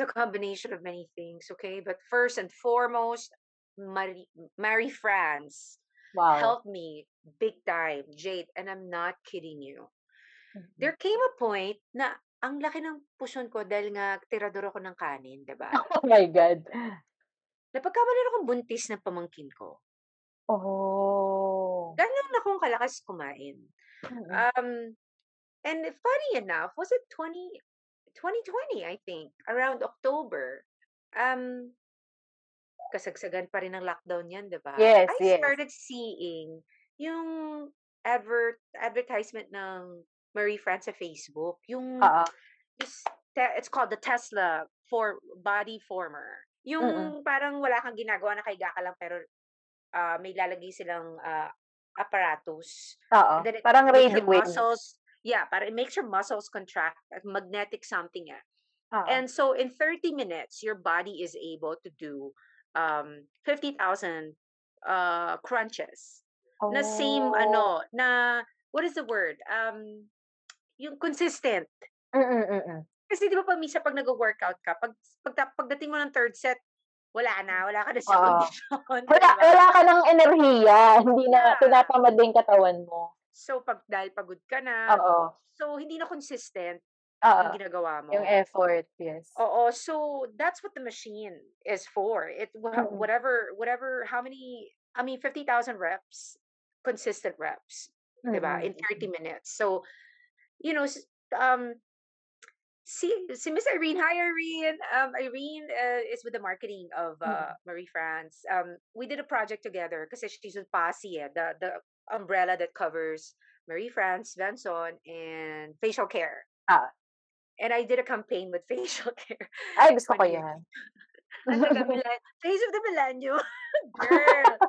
It's a combination of many things, okay? But first and foremost, Marie, Mary France Wow. helped me big time, Jade, and I'm not kidding you. Mhm. There came a point na ang laki ng puson ko dahil nga tirador ako ng kanin, 'di ba? Oh my God. Napagkamalan akong buntis ng pamangkin ko. Oh. Ganun akong kalakas kumain. Mm-mm. Um, and funny enough, was it 20, 2020, I think, around October, um, kasagsagan pa rin ng lockdown yan, di ba? Yes, I yes. started seeing yung advert advertisement ng Marie France sa Facebook. Yung, te- it's called the Tesla for body former. Yung parang wala kang ginagawa, nakahiga ka lang, pero ah, may lalagay silang ah, apparatus Oo. Parang waves. muscles, yeah, para it makes your muscles contract, like magnetic something. Yeah. Oo. And so in 30 minutes, your body is able to do um 50,000 uh crunches. Na same Oh. ano, na what is the word? Um yung consistent. Mm-mm, mm-mm. Kasi di ba pag minsan pag nag-workout ka, pag, pag pagdating mo ng third set, wala na, wala ka na sa Oo. kondisyon. Wala, diba? wala ka ng enerhiya. Hindi na Yeah. tinatamad din katawan mo. So pag dahil pagod ka na, Oo. so hindi na consistent Oo. yung ginagawa mo. Yung effort, yes. Oo, so that's what the machine is for. It whatever whatever how many I mean 50,000 reps, consistent reps, 'di ba? In Mm-mm. 30 minutes. So, you know, um si si Miss Irene, hi Irene. Um Irene uh, is with the marketing of uh, Marie France. Um we did a project together kasi she's with PASI, eh, the the umbrella that covers Marie France, Venson, and facial care. Ah. And I did a campaign with facial care. Ay, gusto ko yan. Ano Face of the Millennium. Girl.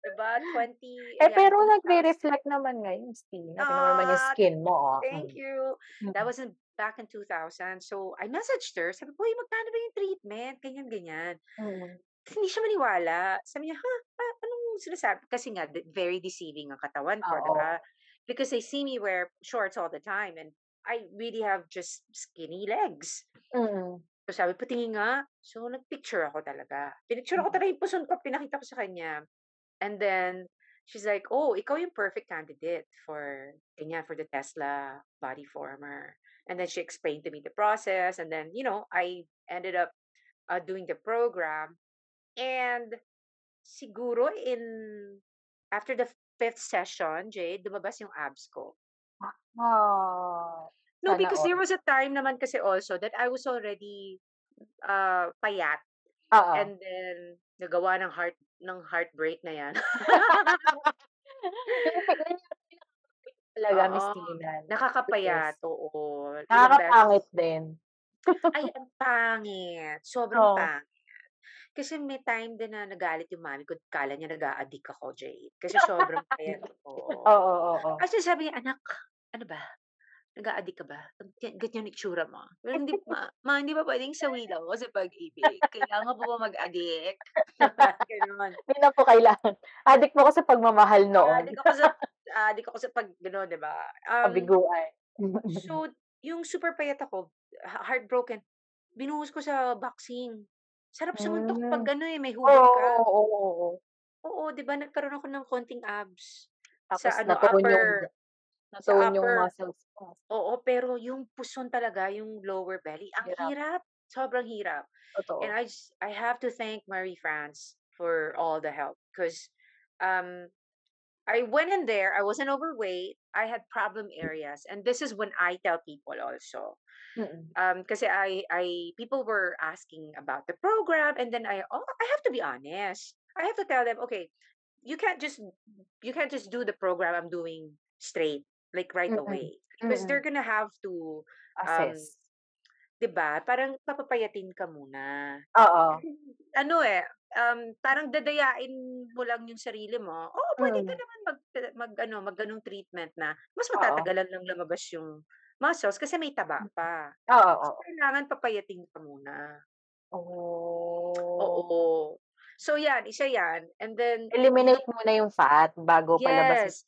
diba? 20. Eh, yeah, pero 2000. nagre-reflect naman ngayon, Steve. Mo naman yung skin mo. oh. Thank you. That was in, back in 2000. So, I messaged her. Sabi ko, "Uy, magkano ba yung treatment? Ganyan, ganyan. Mm. Hindi siya maniwala. Sabi niya, ha? Ah, anong sinasabi? Kasi nga, very deceiving ang katawan ko, diba? Because they see me wear shorts all the time and I really have just skinny legs. Mm. So sabi, patingin nga. So nagpicture ako talaga. Pinicture ako Mm. talaga yung puson ko, pinakita ko sa kanya. And then, she's like, oh, ikaw yung perfect candidate for, ganyan, for the Tesla body former. And then she explained to me the process. And then, you know, I ended up uh, doing the program. And siguro in, after the fifth session, Jade, lumabas yung abs ko. Ah. No, because there all. was a time naman kasi also that I was already uh, payat. Oo. And then, nagawa ng heart ng heartbreak na yan. Talaga, Miss. Tina. Nakakapayat, oo. Nakakapangit din. Ay, ang pangit. Sobrang Oo. pangit. Kasi may time din na nagalit yung mami ko. Kala niya nag-a-addict ako, Jade. Kasi sobrang payat ako. Oo, oo, oo. Kasi sabi niya, anak, ano ba? Nag-a-addict ka ba? Gan- Ganyan itsura mo. Pero hindi, ma, ma, hindi ba pwedeng sawilaw ko sa pag-ibig? Kailangan po ba mag-addict? Ganun. Hindi na po kailangan. Addict mo ko sa pagmamahal noon. Addict ako sa, addict ako sa pag, gano'n, di ba? Um, Kabiguan. so, yung super payat ako, heartbroken, binuhos ko sa boxing. Sarap sumuntok pag Mm. gano'n eh, may hubog ka. oo, oo, oo. Oo, di ba? Nagkaroon ako ng konting abs. Tapos sa ano, natuon yung upper, Sa Na-tone yung upper. muscles mo. Oo, pero yung puson talaga, yung lower belly, ang Hirap. hirap. Sobrang hirap. And Totoo. I just, I have to thank Marie France for all the help because um I went in there, I wasn't overweight, I had problem areas, and this is when I tell people also. because Um I I people were asking about the program and then I oh I have to be honest. I have to tell them, okay, you can't just you can't just do the program I'm doing straight like right Mm. away because Mm. they're gonna have to um Assess. 'di ba? Parang papapayatin ka muna. Oo. Ano eh, um, parang dadayain mo lang yung sarili mo. Oo, pwede ka Mm. naman mag, mag ano, mag ganung treatment na mas Oo. matatagalan lang lumabas yung muscles kasi may taba Mm. pa. Oo, So, oo. kailangan papayatin ka muna. Oh. Oo. So yan, isa yan. And then, Eliminate muna yung fat bago palabas yes,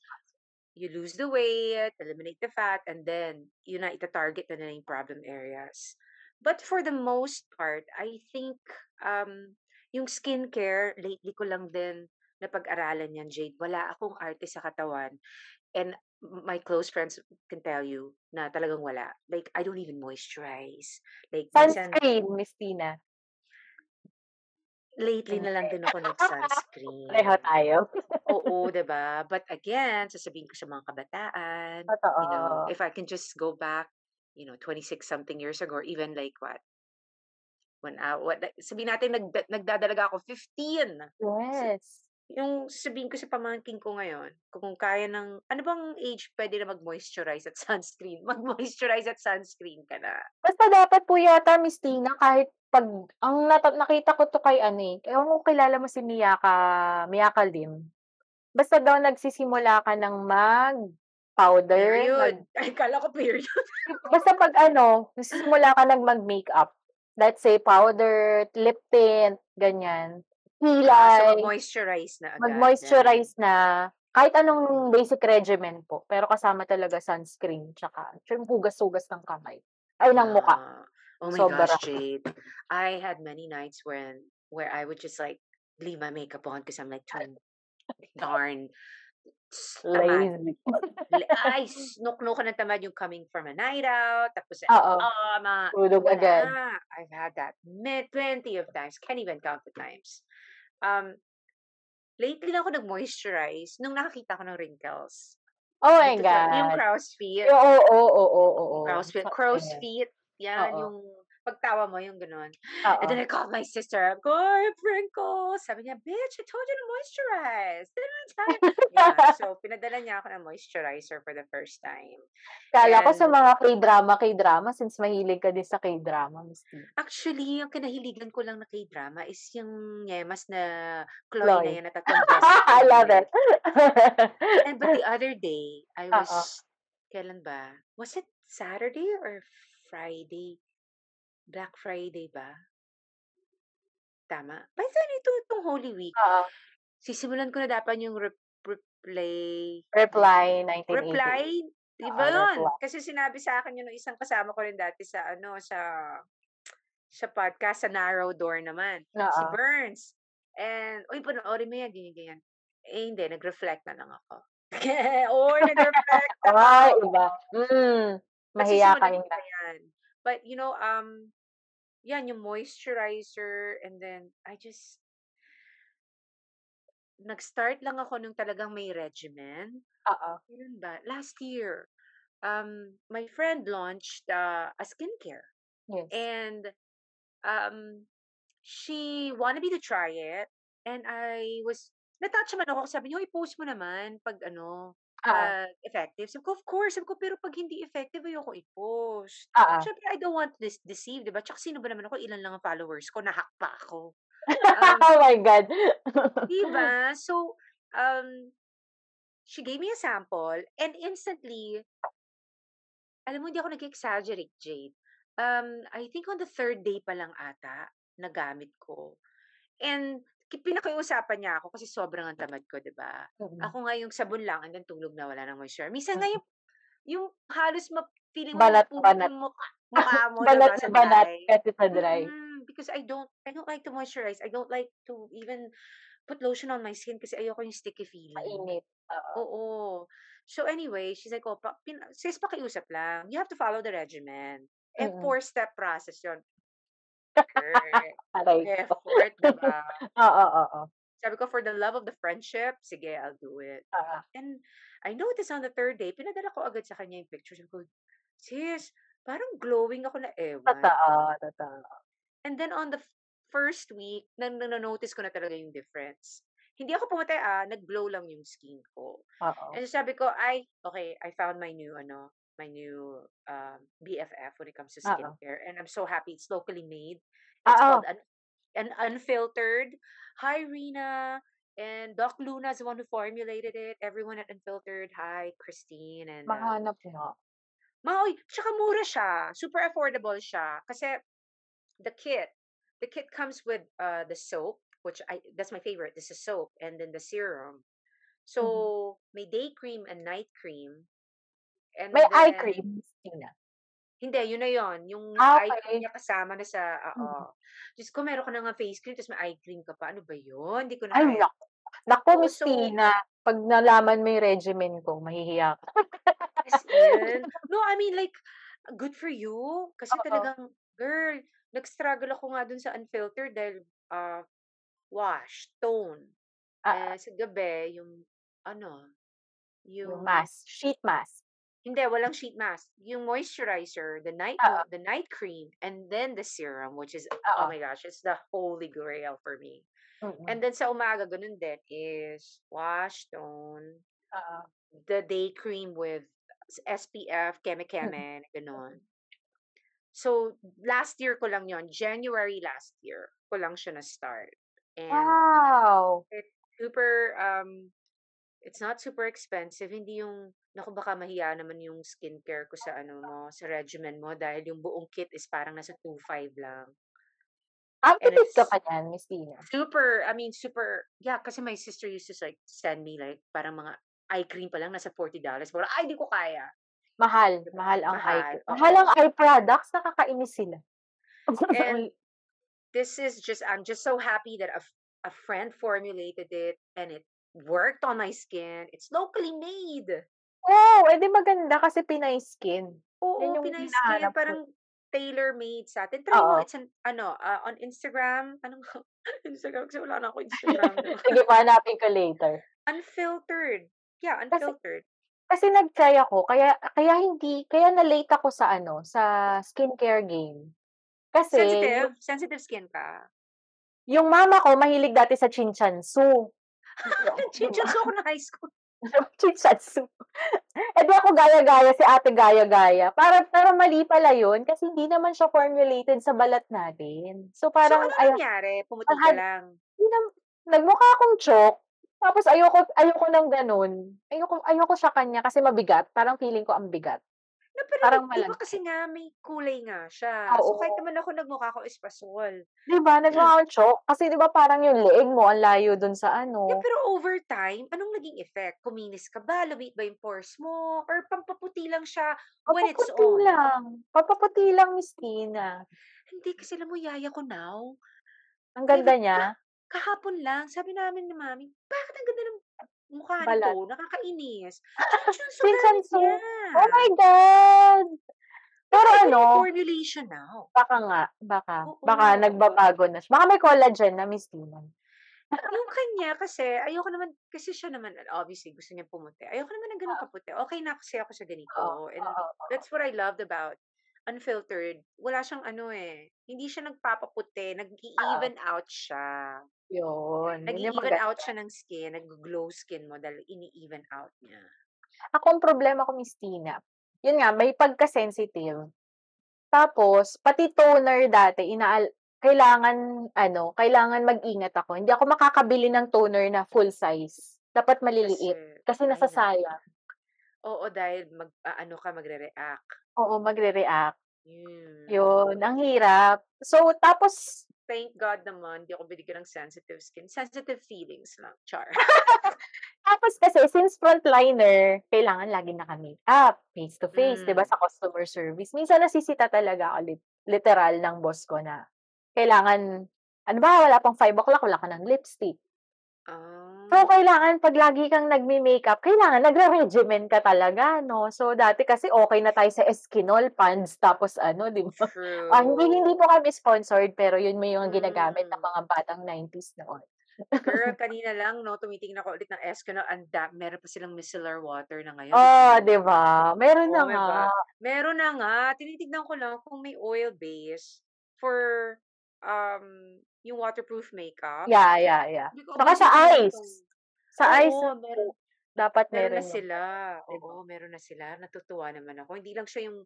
you lose the weight, eliminate the fat, and then yun na ita-target na na yung problem areas. But for the most part, I think um, yung skincare, lately ko lang din napag-aralan yan, Jade. Wala akong arte sa katawan. And my close friends can tell you na talagang wala. Like, I don't even moisturize. Like, minsan, Sunscreen, Miss Tina. lately na lang din ako nag-sunscreen. Pareho tayo. Oo, ba? But again, sasabihin ko sa mga kabataan, Totoo. you know, if I can just go back, you know, 26 something years ago or even like what? When I, what, sabihin natin nag, nagdadalaga ako 15. Yes. Yung sabihin ko sa pamangkin ko ngayon, kung kaya ng, ano bang age pwede na mag-moisturize at sunscreen? Mag-moisturize at sunscreen ka na. Basta dapat po yata, Miss Tina, kahit pag, ang nata- nakita ko to kay ano eh, ewan ko kilala mo si Miyaka, Miyaka Lim. Basta daw nagsisimula ka ng mag powder, Period. mag, Ay, kala ko period. basta pag ano, nagsisimula ka ng mag-makeup. Let's say powder, lip tint, ganyan. Ah, so Kilay, mag-moisturize na agad. mag-moisturize na. Kahit anong basic regimen po. Pero kasama talaga sunscreen. Tsaka, yung hugas-hugas ng kamay. Ay, ng muka. Ah, oh my Sobra. gosh, Jade. I had many nights when where I would just like leave my makeup on because I'm like darn s- tamad. Lazy. Li- Ay, snuk-nuk ng tamad yung coming from a night out. Tapos, Oo. ah, ma, Tulog agad. I've had that plenty of times. Can't even count the times. Um, lately lang ako nag-moisturize nung nakakita ko ng wrinkles. Oh my Dito sa- Yung God. crow's feet. Oo, oo, oo, oo. Crow's feet. Crow's feet. Yan, Oo. yung pagtawa mo, yung ganun. Oo. And then I called my sister. I go, I have wrinkles. Sabi niya, bitch, I told you to moisturize. Didn't I tell you?" yeah, so pinadala niya ako ng moisturizer for the first time. Kala ko sa And- mga K-drama, K-drama, since mahilig ka din sa K-drama, Miss Tina. Actually, yung kinahiligan ko lang na k-drama is yung nyemas na Chloe, Chloe. na yan na tatlong beses. I love it. And but the other day, I was, kailan ba? Was it Saturday or Friday? Black Friday ba? Tama. Basta ito itong Holy Week. Oo. Sisimulan ko na dapat yung rep- replay. Reply 1980. Reply? Di ba yun? reply. Kasi sinabi sa akin yun ng isang kasama ko rin dati sa ano, sa sa podcast, sa Narrow Door naman. Si Oo. Burns. And, uy, panoorin mo yan, ganyan, ganyan. Eh, hindi, nag-reflect na lang ako. Or, nag-reflect na Ay, iba. Mm, ko ka. na yan. But, you know, um, yan, yung moisturizer, and then, I just, nag-start lang ako nung talagang may regimen. Oo. Kailan ba? Last year. Um, my friend launched uh, a skincare. Yes. And um, she wanted me to try it. And I was, natouch naman ako. Sabi niya, i-post mo naman pag ano, Oo. pag effective. Sabi ko, of course. Sabi ko, pero pag hindi effective, ayoko i-post. Oo. Siyempre, I don't want to dis- deceive, diba? Tsaka sino ba naman ako? Ilan lang ang followers ko? Nahack pa ako. Um, oh my God. Diba? So, um, she gave me a sample and instantly, alam mo, hindi ako nag-exaggerate, Jade. Um, I think on the third day pa lang ata, nagamit ko. And pinakiusapan niya ako kasi sobrang ang tamad ko, di ba? Mm. Ako nga yung sabon lang and then tulog na wala ng moisture. Minsan nga yung, yung halos ma-feeling mo banat. yung mukha, mukha mo, banat diba, na dry. kasi sa dry. Mm, because I don't I don't like to moisturize. I don't like to even put lotion on my skin kasi ayoko yung sticky feeling. Mainit. Oo. Oo. So anyway, she's like, oh, pa, pin, sis, pakiusap lang. You have to follow the regimen. Eh, Mm. four-step process yun. Aray ko. effort, diba? Oo, oo. Sabi ko, for the love of the friendship, sige, I'll do it. Oo. And I noticed on the third day, pinadala ko agad sa kanya yung pictures. Sabi ko, sis, parang glowing ako na ewan. Totoo, totoo. And then on the first week, na, na, notice ko na talaga yung difference. Hindi ako pumatay, ah, nag-glow lang yung skin ko. Oo. And so sabi ko, ay, okay, I found my new, ano, my new um, BFF when it comes to Oo. skincare. And I'm so happy it's locally made. It's Oo. called an, an Unfiltered. Hi, Rina. And Doc Luna is the one who formulated it. Everyone at Unfiltered. Hi, Christine. And uh, Mahanap nga. Maoy, tsaka mura siya. Super affordable siya. Kasi the kit, the kit comes with uh the soap, which I that's my favorite. This is soap and then the serum. So, may day cream and night cream. And May eye cream. Hindi, yun na yun. Yung Ah, eye okay. cream niya kasama na sa, oo. Diyos ko, meron ka na nga face cream, tapos may eye cream ka pa. Ano ba yun? Hindi ko na Ay, kaya. naku. Miss so- Tina. Pag nalaman mo yung regimen ko, mahihiya ka. No, I mean like, good for you. Kasi Oo. talagang, girl, nag-struggle ako nga dun sa unfiltered dahil uh, wash, tone. Ah, Eh, sa gabi, yung, ano, yung yung, mask. Sheet mask. Hindi, walang sheet mask. Yung moisturizer, the night, mo- the night cream, and then the serum, which is, Oo. oh my gosh, it's the holy grail for me. Mm-mm. And then sa umaga, ganun din, is wash, tone, Oo. the day cream with SPF, keme-keme, ganun. So, last year ko lang yon January last year ko lang siya na-start. And Wow. super, um, it's not super expensive. Hindi yung, naku baka mahiya naman yung skincare ko sa ano mo, sa regimen mo dahil yung buong kit is parang nasa 2.5 lang. Ang tipid ka pa niyan, Miss Tina. Super, I mean, super, yeah, kasi my sister used to like send me like parang mga eye cream pa lang nasa $40. Parang, ay, di ko kaya. Mahal. Mahal ang eye Mahal, cream. Mahal ang eye products. Nakakainis sila. And this is just, I'm just so happy that a, a friend formulated it and it worked on my skin. It's locally made. oh, edi maganda kasi Pinay skin. Oo, Yan yung Pinay skin. Parang tailor-made sa atin. Try mo, it's an, ano, uh, on Instagram. Anong, Instagram? Kasi wala na ako Instagram. Sige, hanapin ko later. unfiltered. Yeah, unfiltered. Kasi nag-try ako, kaya kaya hindi, kaya na-late ako sa ano, sa skincare game. Kasi Sensitive? yung, Sensitive skin ka? yung mama ko mahilig dati sa chinchansu. Chinchansu ako na high school. chinchansu. Eh di ako gaya-gaya, si ate gaya-gaya. Para, para mali pala yun, kasi hindi naman siya formulated sa balat natin. So So, parang, ano ay, nangyari? Pumuti ka lang. hindi na- nagmukha akong chok. Tapos ayoko, ayoko ng ganun. Ayoko, ayoko sa kanya kasi mabigat. Parang feeling ko ang bigat. Pero Parang di ba kasi nga may kulay nga siya. So, kahit Oo. naman ako nagmukha ko espasol. Di ba? Nagmukha chok. Kasi di ba parang yung leeg mo, ang layo dun sa Yeah, ano. pero over time, anong naging effect? Kuminis ka ba? Lumit ba yung pores mo? Or pampaputi lang siya when it's on? lang. Papaputi lang, Miss Tina. Hindi, kasi alam mo, yaya ko now. Ang ganda niya. Kahapon lang, sabi namin ni mami, bakit ang ganda ng mukha Balat. nito? Nakakainis. Chinchansu. niya. Oh my God! Pero ano, formulation now. baka nga, baka, Oo. baka nagbabago na siya. Baka may collagen na, Miss Tina. yung kanya kasi, ayoko naman, kasi siya naman, obviously, gusto niya pumuti. Ayoko naman ng ganun kaputi. Okay na kasi ako sa ganito. And that's what I loved about unfiltered. Wala siyang ano eh. Hindi siya nagpapaputi. Nag-even out siya. Yun. Nag-even out siya ng skin. Nag-glow skin mo dahil ini-even out niya. Ako ang problema ko, Miss Tina, yun nga, may pagka-sensitive. Tapos, pati toner dati, inaal kailangan, ano, kailangan mag-ingat ako. Hindi ako makakabili ng toner na full size. Dapat maliliit. Kasi naku. nasasayang. Oo, dahil mag, ah, ano ka, magre-react. Oo, magre-react. Yun. Yun, ang hirap. So, tapos, Thank God naman, di ako binigyan ng sensitive skin. Sensitive feelings lang. Char. tapos kasi, since frontliner, kailangan lagi naka-makeup, face-to-face, di ba, Mm. sa customer service. Minsan nasisita talaga ako, lit- literal ng boss ko na, kailangan, ano ba, wala pang 5 o'clock, wala ka ng lipstick. Ah. So, kailangan 'pag lagi kang nagme-makeup, kailangan nagre-regimen ka talaga 'no? So, dati kasi okey na tayo sa Eskinol, Pond's, tapos ano, 'di ba? Ah, hindi hindi po kami sponsored, pero yun mo yung ginagamit ng Mm. mga batang 90s noon. Girl, kanina lang 'no, tumitingin ako ulit ng Eskinol, ang da meron pa silang micellar water na ngayon, Oh, 'di ba? Meron na Oh, 'di nga. ba? Meron na nga, tinitignan ko lang kung may oil base for, um, yung waterproof makeup. Yeah, yeah, yeah. Ko, Saka "Aba, sa ice. 'tong" Sa ice Oo, naman meron dapat meron meron na sila. Oo, meron na sila. Natutuwa naman ako. Hindi lang siya yung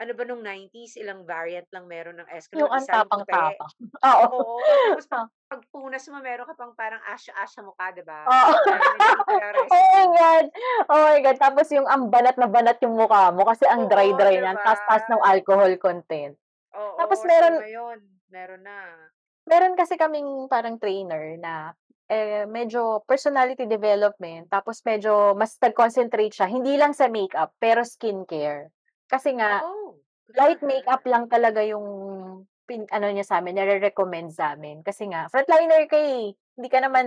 ano ba nung 90s, ilang variant lang meron ng Yung ang isa yung puti. tapang-tapang. Oo. Oo, tapos 'pag Ah. pagpunas mo meron ka pang parang asya-asya mukha, 'di ba? Oo. Oh my. God! Oh my God, tapos yung ang banat na banat yung mukha mo kasi ang dry-dry niyan, ba? taas-taas ng alcohol content. Tapos Oo, so meron meron na. meron kasi kaming parang trainer na, eh, medyo personality development, tapos medyo mas nag-concentrate siya, hindi lang sa makeup, pero skincare. Kasi nga, Oh, light makeup lang talaga yung pin ano niya sa'min, nire-recommend sa'min. Kasi nga, frontliner ka eh. Hindi ka naman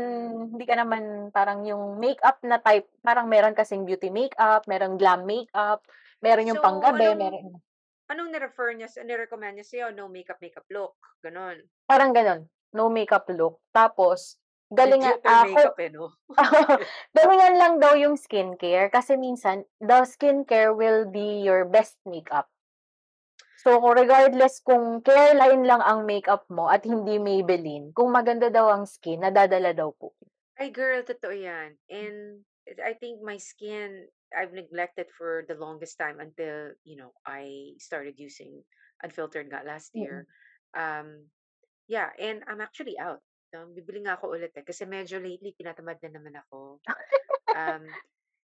hindi ka naman parang yung makeup na type, parang meron kasing beauty makeup, merong glam makeup, meron yung So, panggabi, anong meron anong ni-refer niya ni-recommend niya sa'yo? No makeup, makeup look, gano'n? Parang gano'n, no makeup look. Tapos galingan Legit kung makeup eh, 'no? galingan lang daw yung skincare kasi minsan the skincare will be your best makeup. So, regardless kung Careline lang ang makeup mo at hindi Maybelline, kung maganda daw ang skin, nadadala daw po. Ay girl, totoo 'yan. And I think my skin, I've neglected for the longest time until, you know, I started using unfiltered nga last Mm. year. Um, yeah, and I'm actually out. Um, bibili nga ako ulit eh, kasi medyo lately tinatamad na naman ako. Um,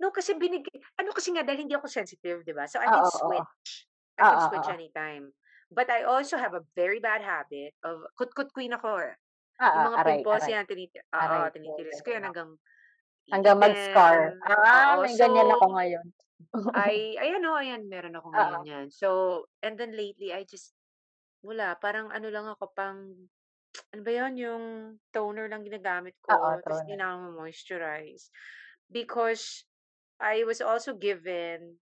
no, kasi binig ano kasi nga dahil hindi ako sensitive, 'di ba? So I can Oo, oo. switch. I can Oo, switch oo. anytime. But I also have a very bad habit of kutkut queen ako eh. Oo, Yung mga aray, pimples aray. yan, tiniti oo, Aray po, tinitiris ko yan oo. hanggang Hanggang mag-scar. Ah, Oo, may ganyan so ako ngayon. ay ayan oh, ayan meron ako ngayon yan. So, and then lately I just wala, parang ano lang ako, pang ano ba yun, yung toner lang ginagamit ko, ta's toner. hindi na ako mo-moisturize. Because I was also given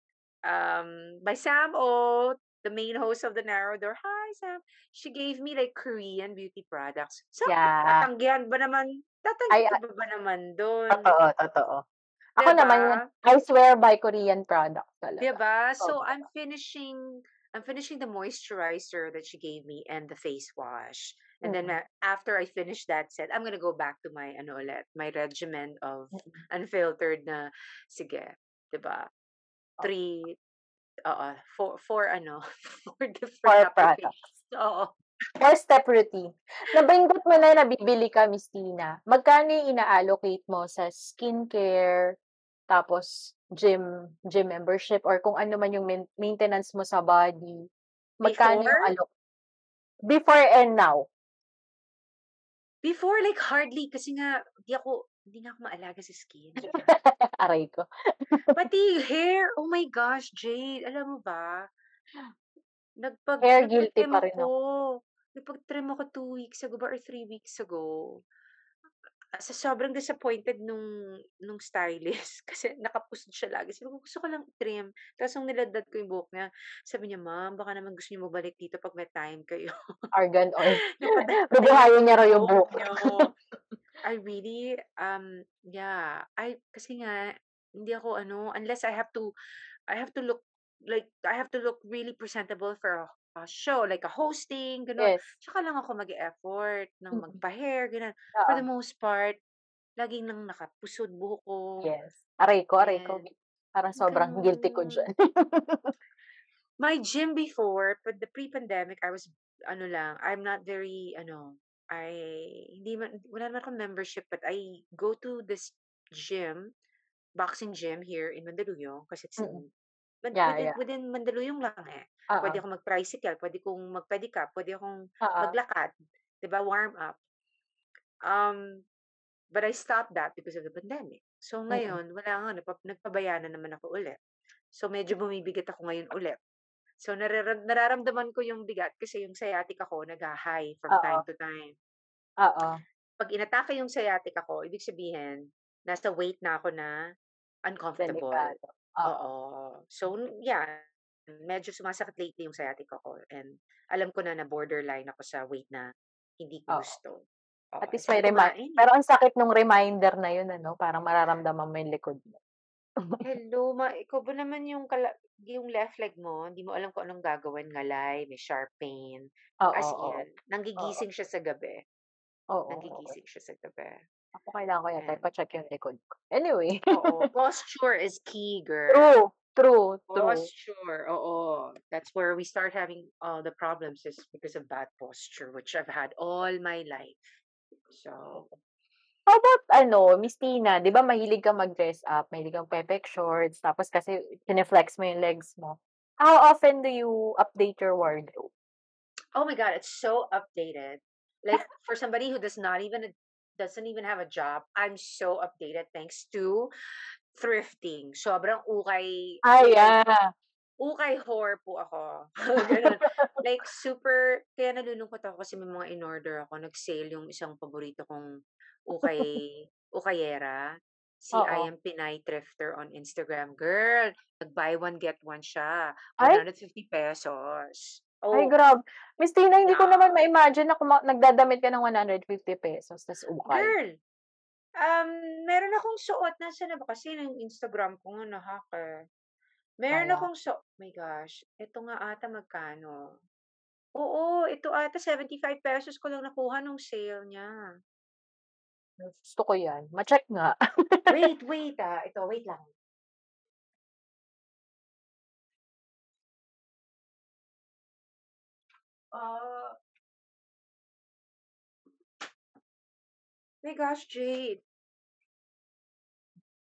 um by Sam O, the main host of the Narrow Door. Hi, Sam. She gave me like Korean beauty products. So, Yeah. tatanggihan ba naman, tatanggi Ay, ah ba ba naman dun? Totoo, totoo. 'Di Ako naman? I swear by Korean products talaga. ba? So, Sobra. I'm finishing I'm finishing the moisturizer that she gave me and the face wash. And then Mm. after I finish that set, I'm gonna go back to my ano ulit, my regimen of Mm. unfiltered na sige, 'di ba? Oh. 3 oo, 4 4 ano, 4 different 4 applications. products. Oo. 4-step routine. Nabanggit mo na nabibili ka, Miss Tina. Magkano yung ina-allocate mo sa skincare, tapos gym gym membership or kung ano man yung main maintenance mo sa body? Magkano yung Before? allo before and now? Before, like hardly kasi nga di ako hindi nga ako maalaga sa skin. Aray ko. Pati hair, oh my gosh, Jade, alam mo ba? Nagpag Hair guilty pa rin ako. Nagpag-trim ako 2 weeks ago ba or 3 weeks ago. Sa sobrang disappointed nung nung stylist kasi naka-post siya lagi. Sabi ko, "Gusto ko lang i-trim." Tapos nung niladlad ko yung buhok niya, sabi niya, "Ma'am, baka naman gusto niyo bumalik dito 'pag may time kayo." Argan oil. Bubuhayin niya raw yung buhok. I really, um, yeah, I kasi nga hindi ako ano, unless I have to I have to look like I have to look really presentable for a a show, like a hosting, gano'n. Yes. Tsaka lang ako mag-e-effort ng Mm. magpa-hair, gano'n. For the most part, laging lang nakapusod buhok ko. Yes. Aray ko, aray ko. And Parang sobrang guilty ko gano'n. diyan. My gym before, but the pre-pandemic, I was ano lang, I'm not very ano, I hindi man wala naman akong membership, but I go to this gym, boxing gym here in Mandaluyong kasi it's Mm. in man Yeah, within yeah. within Mandaluyong lang eh. Oo. Puwede akong mag-tricycle, puwede kong mag-pedicab, puwede akong Oo. maglakad, 'di ba, warm up. Um, but I stopped that because of the pandemic. So Mm. ngayon, wala nga, nagpa nagpabaya na naman ako ulit. So medyo bumibigat ako ngayon ulit. So narara nararamdaman ko yung bigat kasi yung sciatica ko nagha-high from time Oo. to time. Oo. pag inatake yung sciatica ko, ibig sabihin, nasa weight na ako na uncomfortable. Oo. So, yeah, medyo sumasakit lately yung sciatica ko. And alam ko na na borderline ako sa weight na hindi ko Oo. gusto. At least may reminder. kumain. Pero ang sakit nung reminder na yun, ano? Parang mararamdaman mo yung likod mo. Hello, ma ikaw ba naman yung kala yung left leg mo, hindi mo alam kung anong gagawin, ngalay, may sharp pain. Oo, As oo. in, nanggigising siya sa gabi. Oo, oo. Nanggigising siya sa gabi. Ako kailangan ko yata And, ipacheck yung likod ko. Anyway. oo, posture is key, girl. True. True. True. Posture, oo. That's where we start having all the problems is because of bad posture, which I've had all my life. So, How about, ano, Miss Tina, di ba mahilig kang mag-dress up, mahilig kang pepek shorts, tapos kasi pineflex mo yung legs mo. How often do you update your wardrobe? oh my God, it's so updated. Like for somebody who does not even doesn't even have a job, I'm so updated thanks to thrifting. Sobrang ukay, Ah, ukay, yeah. Ukay whore po ako. Ganun. Like super, kaya nalulungkot ako kasi may mga in-order ako. Nag-sale yung isang paborito kong ukay, ukayera. Si I Oo. am Pinay Thrifter on Instagram. Girl, nag-buy one, get one siya. Ay, 150 pesos. ay, Oh, grabe. Miss Tina, hindi ko naman ma-imagine na kuma- nagdadamit ka ng 150 pesos, tas ukay. Girl, um, meron akong suot. Nasaan na ba kasi ng Instagram ko nga na-hack eh. Meron Kaya, akong suot. my gosh, ito nga ata magkano? Oo, ito ata 75 pesos ko lang nakuha nung sale niya. gusto ko yan. Ma-check nga. Wait, wait ah. Ito, wait lang. Uh, my gosh, Jade.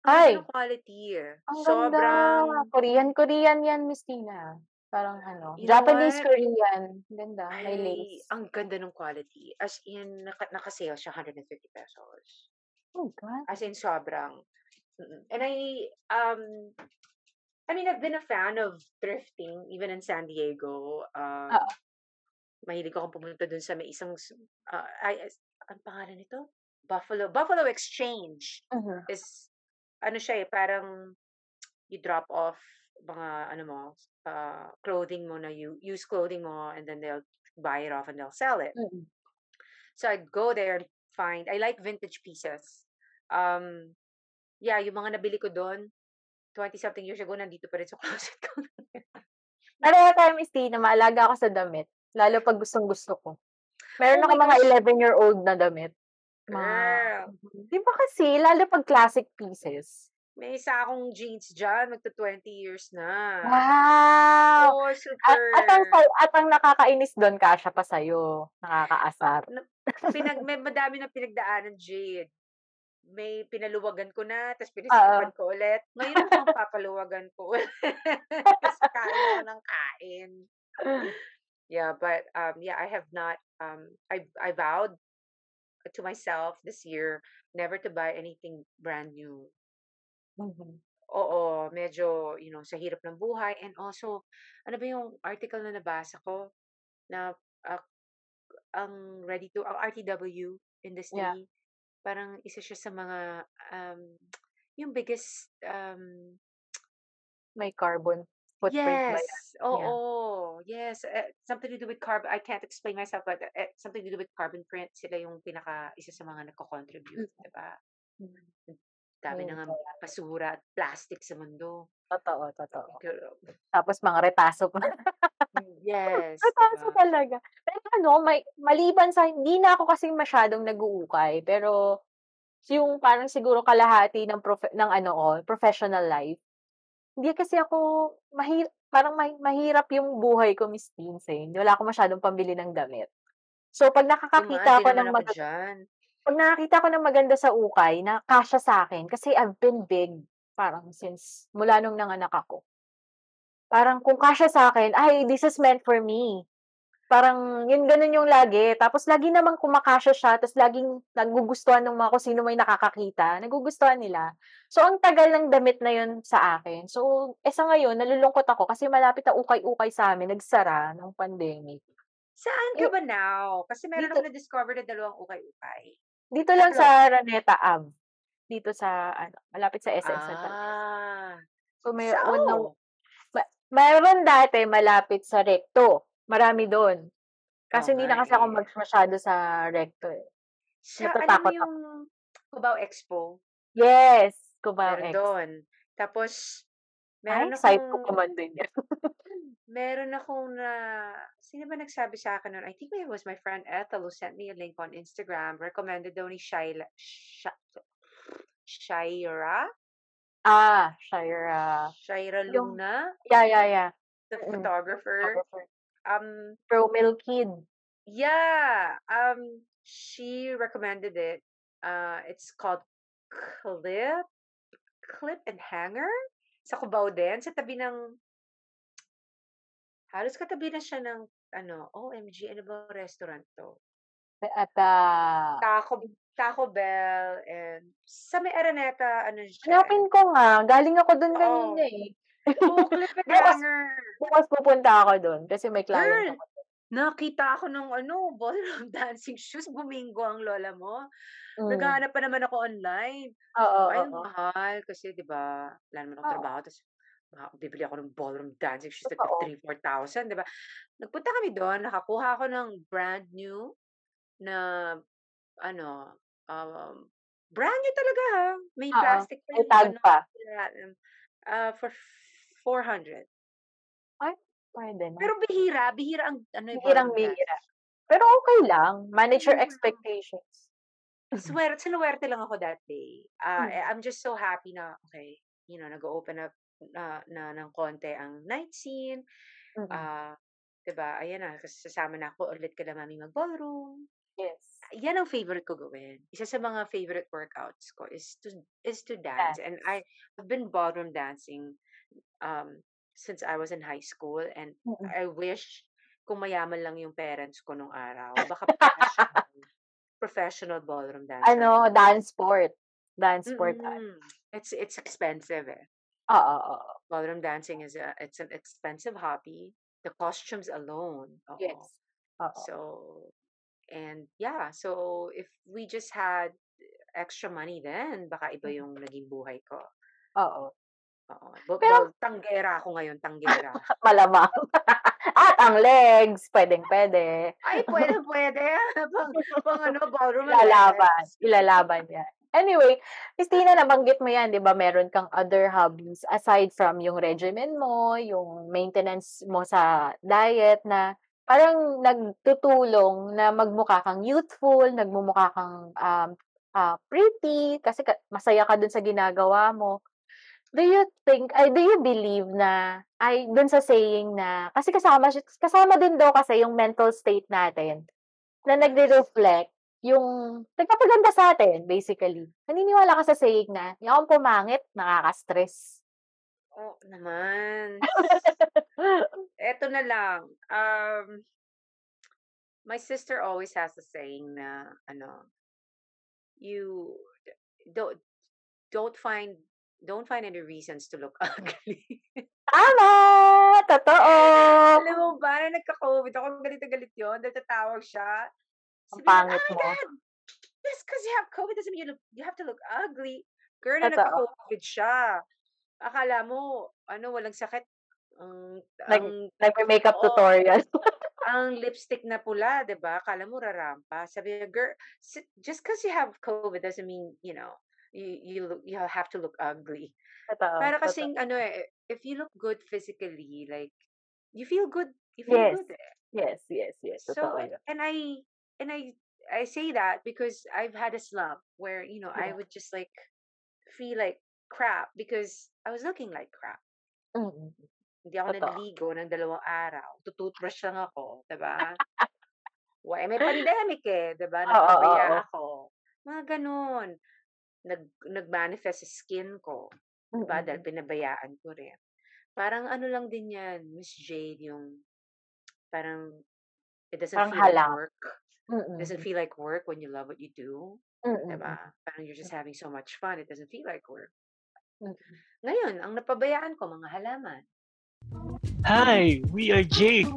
Ganda Ay, ng quality ang ganda. Sobrang, Korean, Korean yan, Miss Tina. Parang ano, you know Japanese what? Korean. Ganda, may Ay, lace. ang ganda ng quality. As in, naka, naka-sale siya 150 pesos. Oh, God. As in, sobrang. And I, um, I mean, I've been a fan of thrifting, even in San Diego. Um, Ah, mahilig akong pumunta dun sa may isang, uh, ay, as- ang pangalan nito? Buffalo, Buffalo Exchange mhm. is, ano siya eh, parang you drop off mga, ano mo, uh, clothing mo na you, use clothing mo and then they'll buy it off and they'll sell it. Mm. So I'd go there and find, I like vintage pieces. Um, yeah, yung mga nabili ko doon, 20 something years ago, nandito pa rin sa closet ko. Pareha tayo, Miss Tina, maalaga ako sa damit. Lalo pag gustong gusto ko. Meron oh ako mga gosh, 11-year-old na damit. Mga, girl. di ba kasi, lalo pag classic pieces. May isa akong jeans dyan, magto 20 years na. Wow! Oh, At, super. at, ang, sa- at ang nakakainis doon, kasya pa sa'yo. Nakakaasar. Na, pinag, may madami na pinagdaanan, Jade. May pinaluwagan ko na, tapos pinisipan ko ulit. Ngayon ako ang papaluwagan ko ulit. Kasi kain ako ng kain. Yeah, but um, yeah, I have not. Um, I I vowed to myself this year never to buy anything brand new. Mhm. Oo, medyo, you know, sa hirap ng buhay. And also, ano ba yung article na nabasa ko na ah, ang ready to, ang RTW Yeah. industry, parang isa siya sa mga, um, yung biggest, um, May carbon footprint yes, Yeah. oo, yes, eh, something to do with carbon, I can't explain myself, but eh, something to do with carbon print, sila yung pinaka, isa sa mga nagko-contribute, Mm. diba? Mm. Dami Ayun na nga basura at plastic sa mundo. Totoo, totoo. Tapos mga retaso pa. Mm, Yes, Retaso diba? talaga. Pero ano, may, maliban sa, hindi na ako kasi masyadong nag-uukay, pero yung parang siguro kalahati ng, profe- ng ano ko, professional life, hindi kasi ako, mahir parang mahi- mahirap yung buhay ko, Miss eh. Hindi wala ako masyadong pambili ng damit. So, pag nakakakita ako ng ako mag- dyan. pag nakakita ko ng maganda sa ukay, na kasya sa akin, kasi I've been big, parang since, mula nung nanganak ako. Parang kung kasya sa akin, ay, this is meant for me. Parang, yun, ganun yung lagi. Tapos, lagi namang kumakasya siya, tapos laging nagugustuhan ng mga kung sino may nakakakita, nagugustuhan nila. So, ang tagal ng damit na yun sa akin. So, eh sa ngayon, nalulungkot ako kasi malapit na ukay-ukay sa amin, nagsara ng pandemic. Saan ka ba now? Kasi meron Dito, ako na-discover na dalawang ukay-ukay. Dito lang sa Araneta Ave. Dito sa, ano, malapit sa SM Santa. Ah. So, may unang, oh. ma- mayroon dati malapit sa Recto. Marami doon. Kasi Oo hindi nga na kasi ako eh. mag masyado sa Recto eh. Sa alam mo Natatakot ako. yung Cubao Expo? Yes, Cubao Meron X. doon. Tapos, Ay, meron ko akong, pa man din yan. meron akong na, sino ba nagsabi sa akin nun? I think it was my friend Ethel who sent me a link on Instagram. Recommended daw ni Shaila, Sha, Shaira? ah, Shira. Shaira Yung, Luna, yeah, yeah, yeah. the Mm-mm. photographer. Photographer. Um, Pro Mill Kid. yeah, um, she recommended it. Uh, it's called Clip, Clip and Hanger. Sa Cubao din, sa tabi ng, halos katabi na siya ng, ano, OMG, ano ba restaurant to? At, ah, Taco, Taco Bell, and sa may Araneta, ano siya? hanapin ko nga. Galing ako doon Oo. kanina eh. Oo, and Bukas, bukas pupunta ako doon kasi may client Girl, ako. nakita ako ng ano, ballroom dancing shoes. Bumingo ang lola mo. Mm. Naghahanap pa naman ako online. Oo, ay, oo. mahal. Kasi, di ba, wala naman akong trabaho. Tapos, bibili ako ng ballroom dancing shoes na Totoo. 3-4,000, di ba? Nagpunta kami doon. Nakakuha ako ng brand new na, ano, um, brand new talaga ha. May Oo. plastic pa May tag ano. pa. Uh, for 400. Ay, pwede na. Pero bihira. Bihira ang, ano, yung Bihirang bihira. Pero okay lang. Manage your Mm. expectations. Swear, sinuwerte lang ako that day. Eh, I'm just so happy na, okay, you know, nag-open up na, na ng konti ang night scene. Mm. Ah, 'di ba? Ayan na, kasi sasama na ako ulit kila mami mag-ballroom. Yes. Yan ang favorite ko gawin. Isa sa mga favorite workouts ko is to is to dance. And Dance. I have been ballroom dancing um since I was in high school and Mm. I wish kung mayaman lang yung parents ko nung araw. Baka professional, professional ballroom dancer Ano, dance sport. Dance sport. Mm-mm. It's it's expensive eh. Oo, oo. Ballroom dancing is a it's an expensive hobby. The costumes alone. Oo. Yes. Oo. So and yeah, so if we just had extra money then baka iba yung naging buhay ko. Oo. Oo. Bo, Pero- bo- tanggera ako ngayon, tanggera. Malamang. At ang legs, pwedeng pwede. Ay, pwede, pwede. pang, pang ano, ballroom Ilalaban. Ilalaban yan. Anyway, Christina, nabanggit mo yan, di ba? Meron kang other hobbies aside from yung regimen mo, yung maintenance mo sa diet na parang nagtutulong na magmukha kang youthful, nagmumukha kang um, ah, pretty, kasi ka- masaya ka dun sa ginagawa mo. Do you think, ay, do you believe na, ay, dun sa saying na, kasi kasama, kasama din daw kasi yung mental state natin na nagre-reflect yung nagpapaganda sa atin, basically. Naniniwala ka sa saying na, yung pumangit, nakaka-stress. Oo naman. Eto na lang. Um, my sister always has the saying na, ano, you don't, don't find, don't find any reasons to look ugly. Tama! Totoo! Alam mo ba, na nagka-COVID ako, galit na galit yun, dahil tatawag siya. Ang Sabi niya, pangit "Oh mo." God, just because you have COVID doesn't mean you, look, you have to look ugly. Girl, na nagka-COVID siya. Akala mo, ano, walang sakit. Ang, Nag- ang, Nagme-makeup Oo. tutorial. ang lipstick na pula, 'di ba? Akala mo rarampa. Sabi niya, girl, just because you have COVID doesn't mean, you know, you you look, you have to look ugly. Totoo. Para totoo. kasing ano eh, if you look good physically, like you feel good, you feel Yes. good. eh. Yes, yes, yes. So Totoo and, I and I I say that because I've had a slump where, you know, I would just like feel like crap because I was looking like crap. Mm. Hindi ako Totoo. naliligo ng dalawang araw. Tututbrush lang ako, 'di ba? Why may pandemic eh, 'di ba? Oo, oo, Nagpabaya oo. ako. Mga ganun. Nag nag-manifest sa skin ko, 'di ba? Dahil Mm. pinabayaan ko rin. Parang ano lang din 'yan, Miss Jade, yung parang it doesn't Parang feel like halak. work. Mm. It doesn't feel like work when you love what you do, 'di Mm. ba? Parang you're just having so much fun, it doesn't feel like work. Mm. Ngayon, ang napabayaan ko mga halaman. Hi, we are Jake.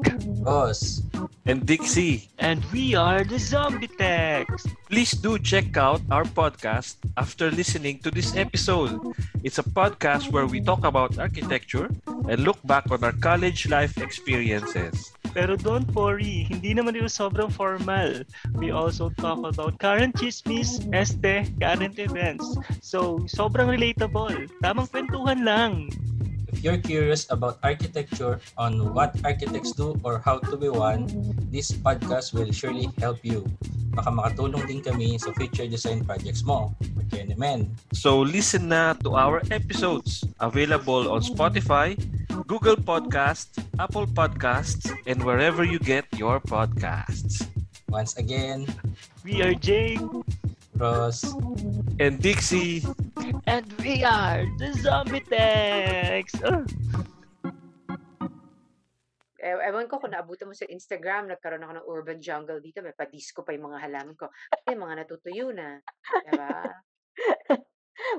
Boss. And Dixie. And we are the Zombie Techs. Please do check out our podcast after listening to this episode. It's a podcast where we talk about architecture and look back on our college life experiences. Pero don't worry, hindi naman ito sobrang formal. We also talk about current chismis, este, current events. So, sobrang relatable. Tamang kwentuhan lang. If you're curious about architecture, on what architects do or how to be one, this podcast will surely help you. Baka makatulong din kami sa future design projects mo. Naman. So listen na to our episodes available on Spotify, Google Podcasts, Apple Podcasts, and wherever you get your podcasts. Once again, We are Jake. Ross, And Dixie, And we are the Zombie Techs. Uh, Eh, ewan ko kung naabutan mo sa Instagram, nagkaroon ako ng urban jungle dito. May pa-disco pa yung mga halaman ko. Eh, mga natutuyo na. Diba?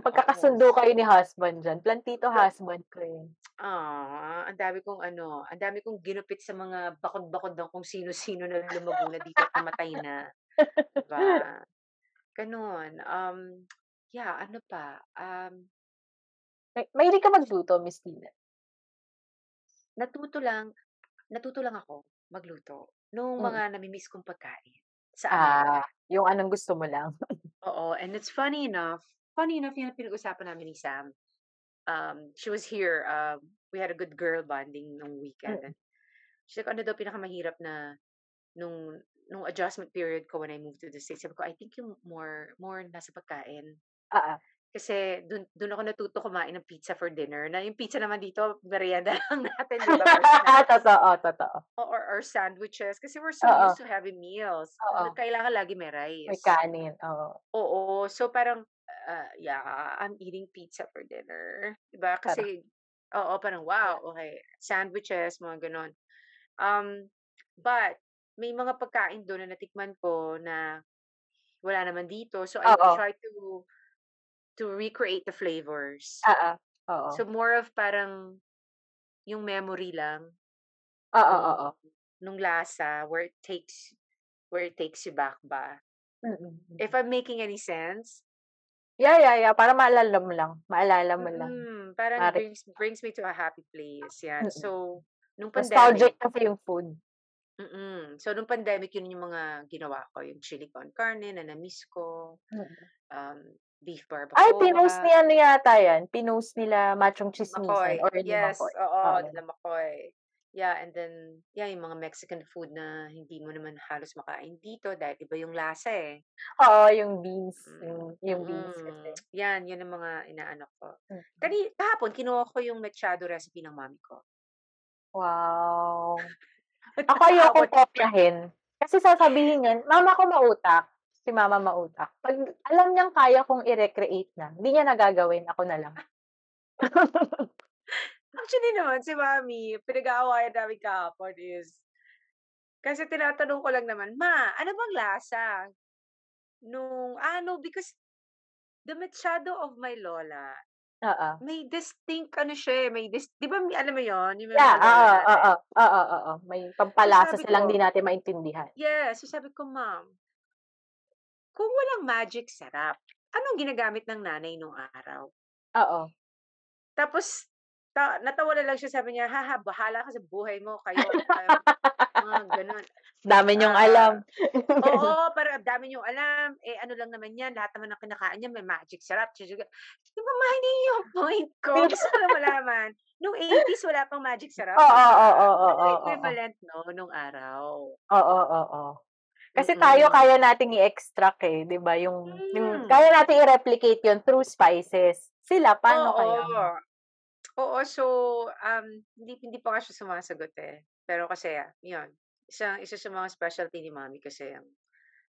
Magkakasundo kayo ni husband dyan. Plantito husband ko yun. Ah, ang dami kong ano, ang dami kong ginupit sa mga bakod-bakod ng kung sino-sino na lumago na dito at namatay na. Diba? Ganon. Um, yeah, ano pa? Um, May, mahilig ka magluto, Miss Tina. natuto lang, natuto lang ako magluto nung Mm. mga namimiss kong pagkain sa Ah, Amerika. yung anong gusto mo lang. Oo, and it's funny enough, funny enough yung pinag-usapan namin ni Sam. Um, she was here, um, we had a good girl bonding nung weekend. Mm. And she's like, ano daw pinakamahirap na nung nung adjustment period ko when I moved to the States. Sabi ko, I think yung more, more nasa pagkain. Ah, ah. Kasi dun, dun ako natuto kumain ng pizza for dinner. Na yung pizza naman dito, merienda lang natin, di ba? For snacks. totoo, totoo. or, or sandwiches. Kasi we're so Oo. used to having meals. Oo. Kailangan lagi may rice. May kanin. Oo. Oo. So parang, uh, yeah, I'm eating pizza for dinner. Diba? Kasi, oo, parang, wow, okay. Sandwiches, mga ganon. Um, but, may mga pagkain doon na natikman ko na wala naman dito. So, I Oo. try to to recreate the flavors. Ah. Oo. So, more of parang yung memory lang Oo, nung, oo. nung lasa where it takes where it takes you back ba. Mm-mm. If I'm making any sense, Yeah, yeah, yeah. Para maalala mo lang. Maalala mo lang. mm, parang Mari- brings brings me to a happy place. Yan. Mm-mm. So, nung Nostalgic pandemic, kasi yung food. Mm so nung pandemic, yun yung mga ginawa ko. Yung chili con carne na na-miss ko. Um, beef barbacoa. Ay, pinost ni ano yata yan. Pinost nila Machong Chismisan Makoy. or ni Yes, Makoy. oo, Oo. nila Makoy. Yeah, and then, yeah, yung mga Mexican food na hindi mo naman halos makain dito dahil iba yung lasa eh. Oo, yung beans. Mm. Yung, yung beans kasi. Mm, Yan, yan ang mga inaano ko. Mm. Kani, kahapon, kinuha ko yung machado recipe ng mami ko. Wow. Ako ayoko kopyahin. Kasi sasabihin niyan, mama ko mautak. Si mama mautak. Pag alam niyang kaya kong i-recreate na, hindi niya nagagawin. Ako na lang. Actually naman, si mami, pinag-aawayan namin kahapon is, kasi tinatanong ko lang naman, ma, ano bang lasa? Nung, ano, because the machado of my lola, Oo. may distinct, ano siya, eh, may dis, di ba, alam mo yon yung may Yeah, mga oo, natin? oo, oo, oo. May pampalasa sabi silang ko, di natin maintindihan. Yes, so sabi ko, ma'am, kung walang magic sarap, anong ginagamit ng nanay nung araw? Oo. Tapos, ta- natawa na lang siya, sabi niya, haha, bahala ka sa buhay mo, kayo, mga ganun. Dami niyong Ah, alam. Oo, pero dami niyong alam. Eh, ano lang naman yan, lahat naman ng kinakain niya, may magic sarap. Di ba, ma, hindi yung point ko. Gusto ko malaman. Nung 80s, wala pang magic sarap. Oo, oo, oo, Ano equivalent, no, nung araw? Oo, oo, oo. Kasi tayo Mm-mm. kaya nating i-extract eh, 'di ba? Yung, yung Mm. kaya nating i-replicate 'yon through spices. Sila paano Oo. kaya? Oo, so, um, hindi, hindi pa siya sumasagot eh. Pero kasi, ah, yun, isa, isa sa mga specialty ni mami kasi ang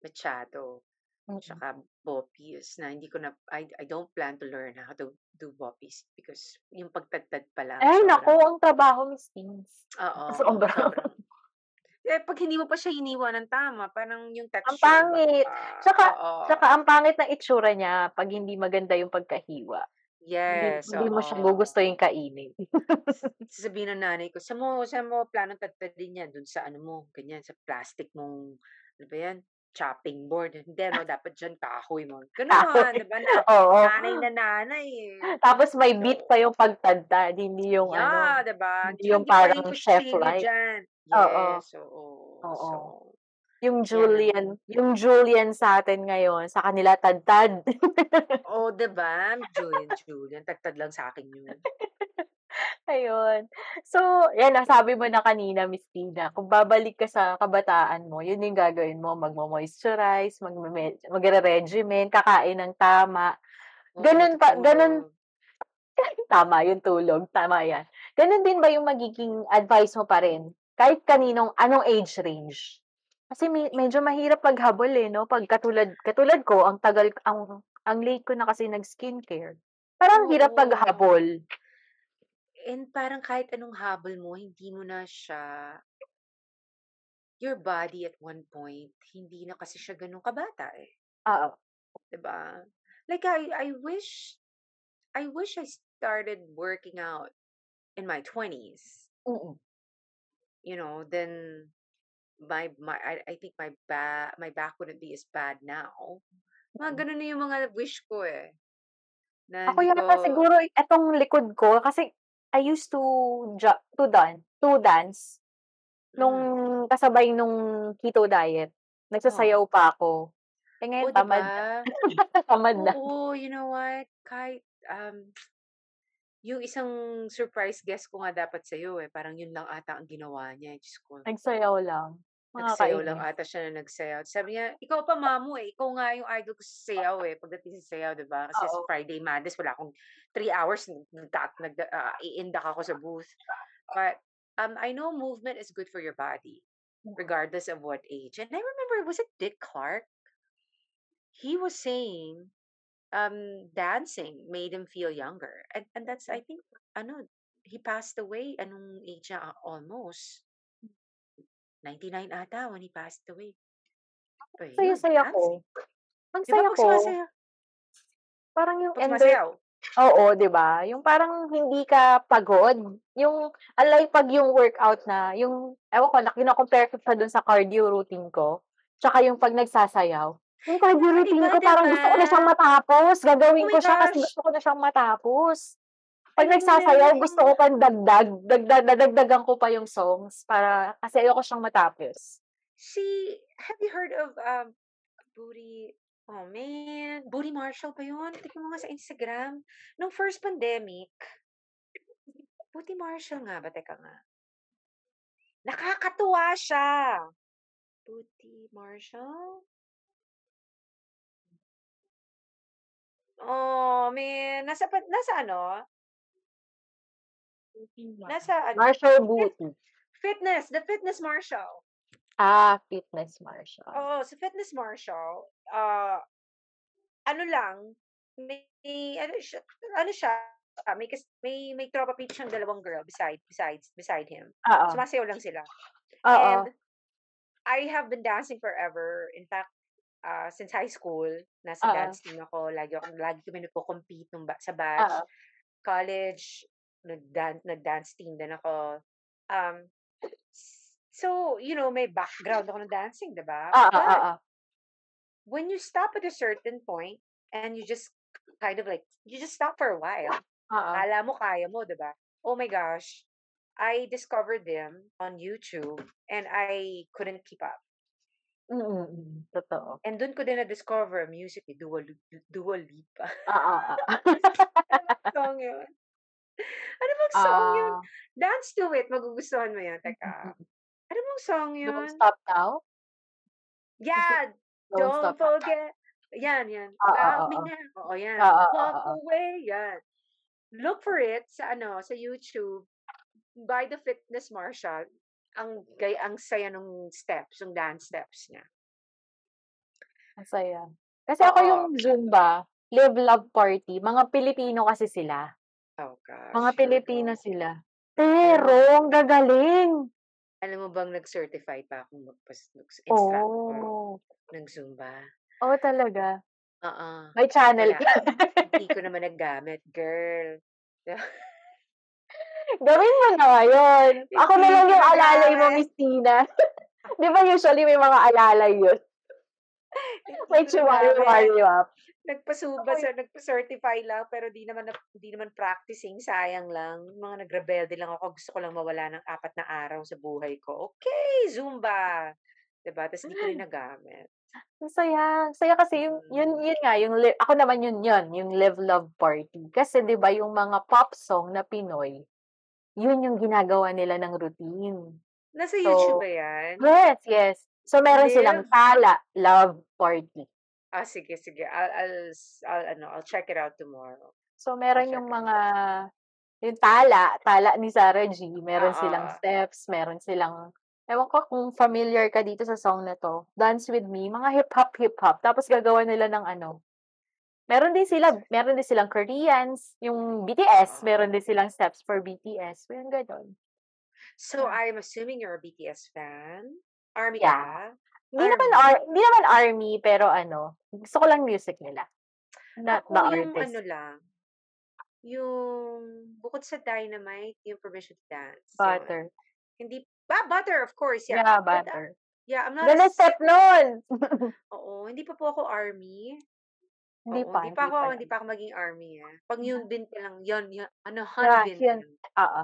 machado, Mm. tsaka boppies na hindi ko na, I, I don't plan to learn how to do boppies because yung pagtagtad pa lang. Ay, naku, ang trabaho, Miss Teens. Oo. Sobra. Eh, pag hindi mo pa siya hiniwa ng tama, parang yung texture. pangit. baka- Tsaka- oo. Saka ang pangit ng itsura niya pag hindi maganda yung pagkahiwa. Hindi Yes, hindi mo siya oo. gugustuhin kainin. Sasabihin ng nanay ko, "Saan mo saan mo planong tadtadin yan? Dun sa ano mo, ganyan, sa plastic mong, ano ba yan, chopping board." Hindi 'no, dapat diyan kahoy mo. Gano'n, Kahoy, 'di ba na oo. nanay na nanay, eh. Tapos may beat pa yung pagtadtad, hindi yung ano, Yeah, 'di ba? hindi yung parang pwedeng chef kutsilyo like. diyan. Oo. Yes, oo. Oo. So, Yung Julian, yung Julian sa atin ngayon, sa kanila tadtad. oh, 'di ba? Julian, Julian, tadtad lang sa akin yun. Ayun. So, yan nasabi mo na kanina, Miss Tina, kung babalik ka sa kabataan mo, yun yung gagawin mo, magmo-moisturize, magre-regimen, kakain ng tama. Ganun pa ganun tama yung tulog, tama yan. Ganun din ba yung magiging advice mo pa rin? Kahit kaninong anong age range? Kasi me medyo mahirap maghabol, eh, 'no? 'Pag katulad katulad ko, ang tagal ang ang late ko na kasi nag-skincare. Parang hirap Oo. maghabol. And parang kahit anong habol mo, hindi mo na siya your body at one point, hindi na kasi siya gano'n kabata, eh. Oo. 'Di ba? Like I I wish I wish I started working out in my 20s. Mm. You know, then my my I I think my ba my back wouldn't be as bad now. Mga Mm. gano'n na yung mga wish ko, eh. Na Ako yata ko siguro etong likod ko kasi I used to ja to dan to dance nung Hmm. kasabay nung keto diet. Oh. Nagsasayaw pa ako. Eh, Oh, ngayon 'di tamad ba? tamad na. Oo, you know what? Kahit, um, yung isang surprise guest ko nga dapat sa'yo, eh, parang yun lang ata ang ginawa niya, eh, Diyos ko. Nagsayaw lang. Nagsayaw lang ata siya na nagsayaw. Sabi niya, "Ikaw pa mamu, eh, ikaw nga yung idol ko sa sayaw, eh, pagdating sa sayaw, 'di ba? Kasi sa Oo. Friday Madness wala akong 3 hours nagda nag iindak ako sa booth." But, um, I know movement is good for your body, regardless of what age. And I remember, was it Dick Clark? He was saying, um, dancing made him feel younger. And and that's I think ano, he passed away anong age niya, ah, almost 99 ata when he passed away. But yun, Saya-saya dancing. ko. Ang 'Di ba saya pag ko. sumasayaw Parang yung pag ender sumasayaw? oo, 'di ba? Yung parang hindi ka pagod. Yung unlike 'pag yung workout na, yung ewan ko na kino-compare ko siya dun sa cardio routine ko, tsaka yung 'pag nagsasayaw. Yung Ah, 'di routine ko 'di parang gusto ko na siyang matapos. Oh Gagawin my ko siya kasi gusto ko na siyang matapos. 'Pag nagsasayaw na gusto ko pang dagdag, dagdag dadagdagan ko pa yung songs para kasi ayoko siyang matapos. Si have you heard of, um, Booty oh man, Booty Marshall ba yun? Tignan mo nga sa Instagram. Nung first pandemic Booty Marshall nga ba? Teka nga. Nakakatuwa siya. Booty Marshall? Oh, man. Nasa pa nasa ano? Nasa ano? Marshall Fit Booty. fitness, the Fitness Marshall. Ah, Fitness Marshall. Oo, sa Fitness Marshall, ah, ano lang, may ano siya ano siya, ah, may kas may may tropa peep siyang dalawang girl beside besides beside him. Oo. Sumasayaw lang sila. Oo. And I have been dancing forever. In fact, ah, since high school, nasa Oo. dance team ako. Lagi ako lagi kami nagko-compete nung ba, sa batch. Oo. College, nag-dance nag-dance team din ako. Um, so, you know, may background ako ng dancing, 'di ba? Oo, But oo. when you stop at a certain point and you just kind of like you just stop for a while. Oo. Akala mo kaya mo, 'di ba? Oh my gosh. I discovered them on YouTube and I couldn't keep up. Mm, mm. Totoo. And dun ko din na-discover music ni Dua, Dua Lipa. Oo, ano bang song yun? Ano bang song yun? Ah. Dance to it. Magugustuhan mo yun. Teka. Ano bang song Don't yun? Stop Now? Yeah. Don't Don't Stop Now? forget. Yan, yan. Oo, Love me oo. now. Oo, yan. Oo, oo, Walk oo. away. Yan. Look for it sa ano, sa YouTube. By the Fitness Marshall. Ang gay ang saya nung steps, yung dance steps niya. Ang saya. Kasi ako yung Oo. Zumba, Live Love Party, mga Pilipino kasi sila. Oh Mga gosh, we Pilipino go. sila. Pero, ang gagaling. alam mo bang nag-certify pa akong magpas instructor Oh. ng Zumba? Oh, talaga. Oo. May channel Wala. ka. Hindi ko naman naggamit, girl. Gawin mo na ngayon. Ako na Hindi lang yung alalay mo. Miss Tina. Di ba usually may mga alalay yun? May Hindi chihuahua up. Nagpasuba sa nagpa-certify lang pero di naman na- di naman practicing, sayang lang. Mga nagrebelde lang ako, gusto ko lang mawala ng apat na araw sa buhay ko. Okay, Zumba. 'Di ba? Tapos di ko rin nagamit. Ang saya. Saya kasi yung, yun, Mm. yun nga, yung, ako naman yun yun, yung Live Love Party. Kasi di ba yung mga pop song na Pinoy, yun yung ginagawa nila ng routine. Nasa So, YouTube ba 'yan? Yes, yes. So, meron silang Live? tala, love party. Ah, sige, sige. I'll, I'll, I'll, ano, I'll check it out tomorrow. So, meron yung mga, yung tala, tala ni Sarah G. Meron Oo. silang steps, meron silang, ewan ko kung familiar ka dito sa song na to, Dance With Me, mga hip-hop, hip-hop. Tapos gagawa nila ng ano, meron din sila, meron din silang Koreans, yung BTS, meron din silang steps for BTS. Yung ganon. So, I'm assuming you're a BTS fan? Army Yeah. ka? Hindi naman, ar- hindi naman army, pero ano, gusto ko lang music nila. Not Ako the yung artist. ano lang, yung bukod sa Dynamite, yung Permission to Dance. Butter. Hindi, ba, Butter, of course, yeah. Yeah, But, uh, butter. yeah, I'm not s- step nun! Oo, hindi pa po ako army. Hindi Oo, pa, hindi pa ako, lang. hindi pa ako maging army eh. Pag yun bin pa lang, yun, yun ano, Yeah, Hanbin pa yun. Oo.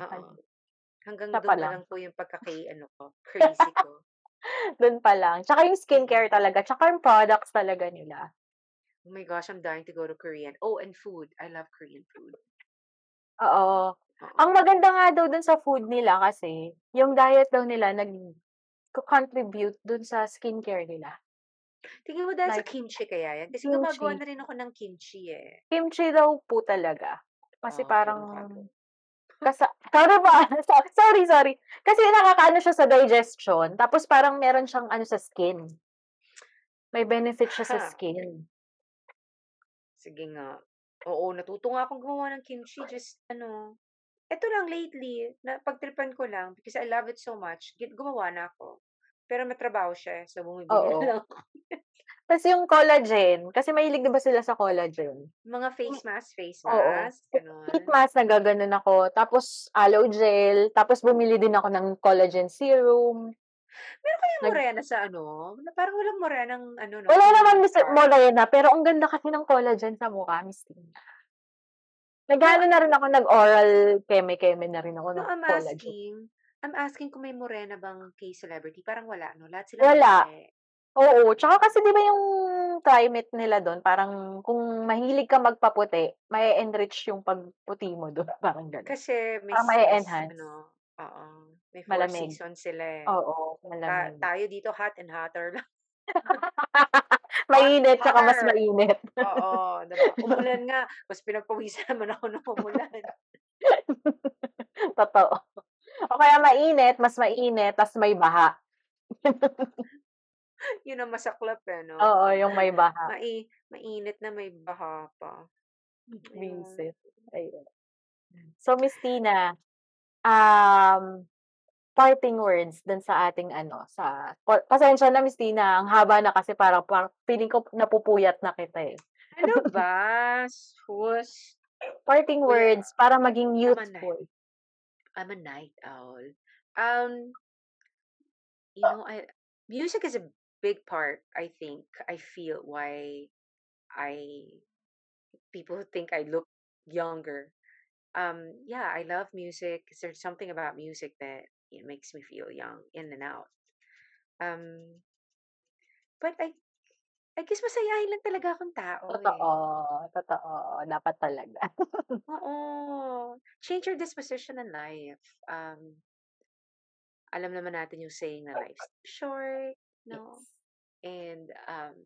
Hanggang doon pa lang. lang po yung pagkaki, ano ko, crazy ko. Doon pa lang. Tsaka yung skincare talaga. Tsaka yung products talaga nila. Oh my gosh, I'm dying to go to Korean. Oh, and food. I love Korean food. Oo. Oo. Ang maganda nga daw dun sa food nila kasi, yung diet daw nila nag-contribute dun sa skincare nila. Tingin mo dahil sa Like, kimchi kaya yan? Kasi gumagawa kimchi. na rin ako ng kimchi eh. Kimchi daw po talaga. Kasi Oh, parang, kasa, sorry ba? So- sorry, sorry. Kasi nakakaano siya sa digestion. Tapos parang meron siyang ano sa skin. May benefit siya sa skin. Sige nga. Oo, natuto nga akong gumawa ng kimchi. Just, ano, eto lang lately, na pagtripan ko lang because I love it so much. Gumawa na ako. Pero matrabaho siya, eh, so bumibili Oo. na lang. Tapos yung collagen, kasi mahilig di ba sila sa collagen? Mga face mask, face Oo. mask, Heat ganun. mask, nagaganon ako. Tapos aloe gel. Tapos bumili din ako ng collagen serum. Meron Nag- morena sa ano? Na Parang walang morenang ano, no? Wala naman star. Morena, pero ang ganda kasi ng collagen sa mukha, Miss Tina. Nagano na rin ako, nag-oral keme-keme na rin ako No, ng I'm collagen. asking, I'm asking kung may morena bang kay celebrity. Parang wala, no? Lahat sila Wala. may Oo, tsaka kasi di ba yung climate nila doon, parang kung mahilig ka magpaputi, may enrich yung pagputi mo doon. Parang gano'n. Kasi may, s- may enhance. ano, oo. May four Malamig. seasons sila eh. Oo, Ta- malamig. tayo dito hot and hotter lang. mainit, tsaka mas mainit. Oo, diba? Umulan nga. Mas pinagpawisan naman ako nung umulan. Totoo. O kaya mainit, mas mainit, tas may baha. Yun ang masaklap eh, no? Oo, yung may baha. Mai mainit na may baha pa. Visit. Ayun. So, Miss Tina, um, parting words dun sa ating ano, sa, pa- pasensya na Miss Tina, ang haba na kasi parang, parang feeling ko napupuyat na kita eh. Ano ba? Sus. Parting words para maging youthful. I'm a night owl. Um, you know, I music is a big part. I think I feel why I people think I look younger. Um, yeah, I love music. There's something about music that it makes me feel young in and out. Um, but I I guess masayahin lang talaga akong tao Totoo. eh. Totoo. Dapat talaga. Oo. Change your disposition in life. Um, alam naman natin yung saying na life's short, no? Yes. And um,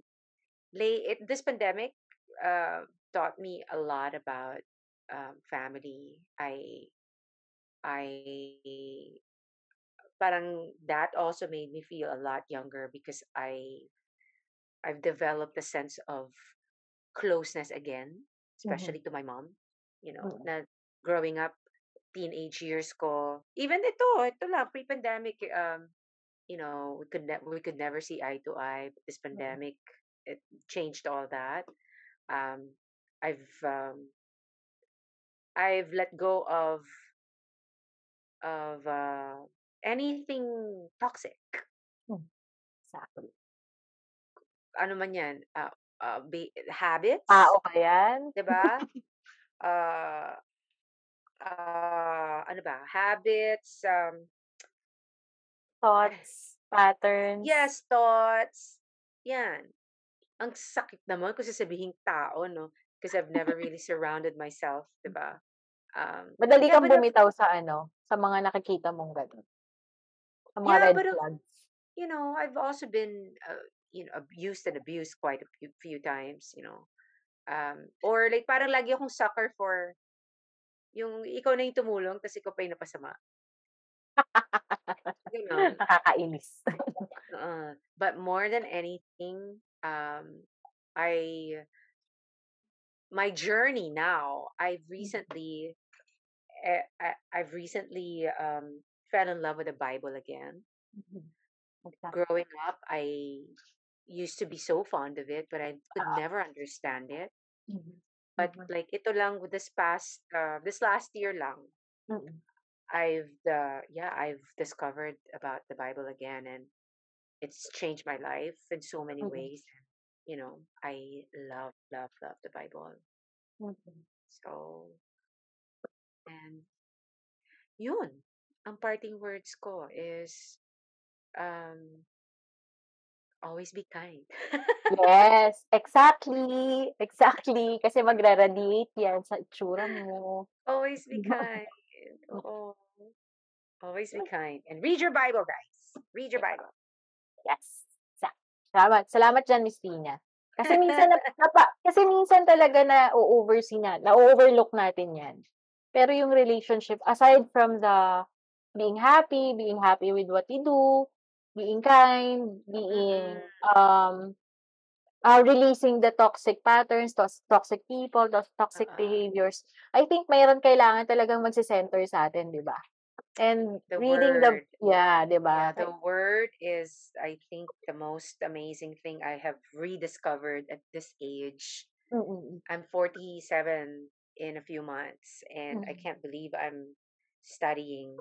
lay it, this pandemic uh, taught me a lot about um, family. I I parang that also made me feel a lot younger because I I've developed a sense of closeness again, Mhm. especially to my mom. You know, Mm. na growing up, teenage years ko, even ito, ito lang, pre-pandemic, um, you know, we could ne- we could never see eye to eye. But this Mm. pandemic, it changed all that. Um, I've um, I've let go of of uh, anything toxic. Exactly. Ano man yan, uh, uh, be, habits, Tao ba yan? 'di ba? uh, uh, ano ba? Habits, um, Thoughts, patterns. yes, thoughts. Yan. Ang sakit naman kung sasabihin tao, no? Because I've never really surrounded myself, 'di ba? Um, Madali yeah, kang of, bumitaw sa ano, sa mga nakikita mong gano'n. Sa mga yeah, red but of, flags. you know, I've also been, uh, you know, abused and abused quite a few, few times, you know. Um, or like parang lagi akong sucker for yung ikaw na yung tumulong tapos ikaw pa yung napasama. Ganon. Nakakainis. Uh, but more than anything, um, I my journey now. I've recently, eh, I, I've recently um, fell in love with the Bible again. Mhm. Exactly. Growing up, I used to be so fond of it, but I could Ah. never understand it. Mhm. But Mhm. like ito lang with this past, uh, this last year lang, Mm. I've uh, yeah, I've discovered about the Bible again, and it's changed my life in so many Mhm. ways. You know, I love, love, love the Bible. Mhm. So, and yun, ang parting words ko is, um, always be kind. Yes, exactly. Exactly. Kasi magre-radiate yan sa itsura mo. always be kind. Oo. Always be kind. And read your Bible, guys. Read your Bible. Yes. Sa- Salamat. Salamat dyan, Miss Tina. Kasi minsan, na, napa, kasi minsan talaga na oversee na, na-overlook natin yan. Pero yung relationship, aside from the being happy, being happy with what you do, being kind, being Mm-mm. um uh, releasing the toxic patterns, tos- toxic people, tos- toxic Uh-uh. behaviors. I think mayroon kailangan talagang magsi-center sa atin, 'di ba? And The reading the word. yeah, 'di Yeah, ba? the word is, I think, the most amazing thing I have rediscovered at this age. Mm-mm. I'm 47 in a few months, and I Mm. can't believe I'm studying.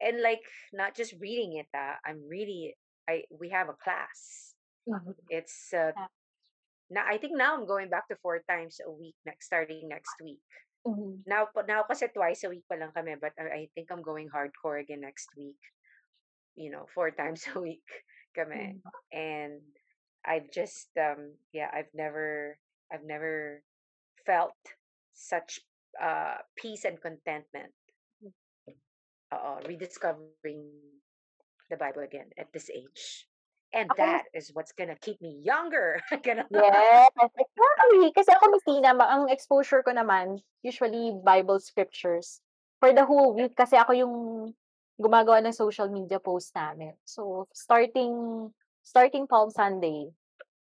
And like, not just reading it, ah, I'm really, I we have a class. Mhm. It's uh, now I think now I'm going back to four times a week next starting next week. Mhm. Now now kasi twice a week pa lang kami, but I, I think I'm going hardcore again next week. You know, four times a week kami. Mhm. And I've just um yeah, I've never I've never felt such uh peace and contentment. Uh, rediscovering the Bible again at this age. And Ako, that is what's gonna keep me younger. Ganun. Yes, exactly. Kasi ako, Miss ang exposure ko naman, usually Bible scriptures. For the whole week, kasi ako yung gumagawa ng social media post namin. So, starting starting Palm Sunday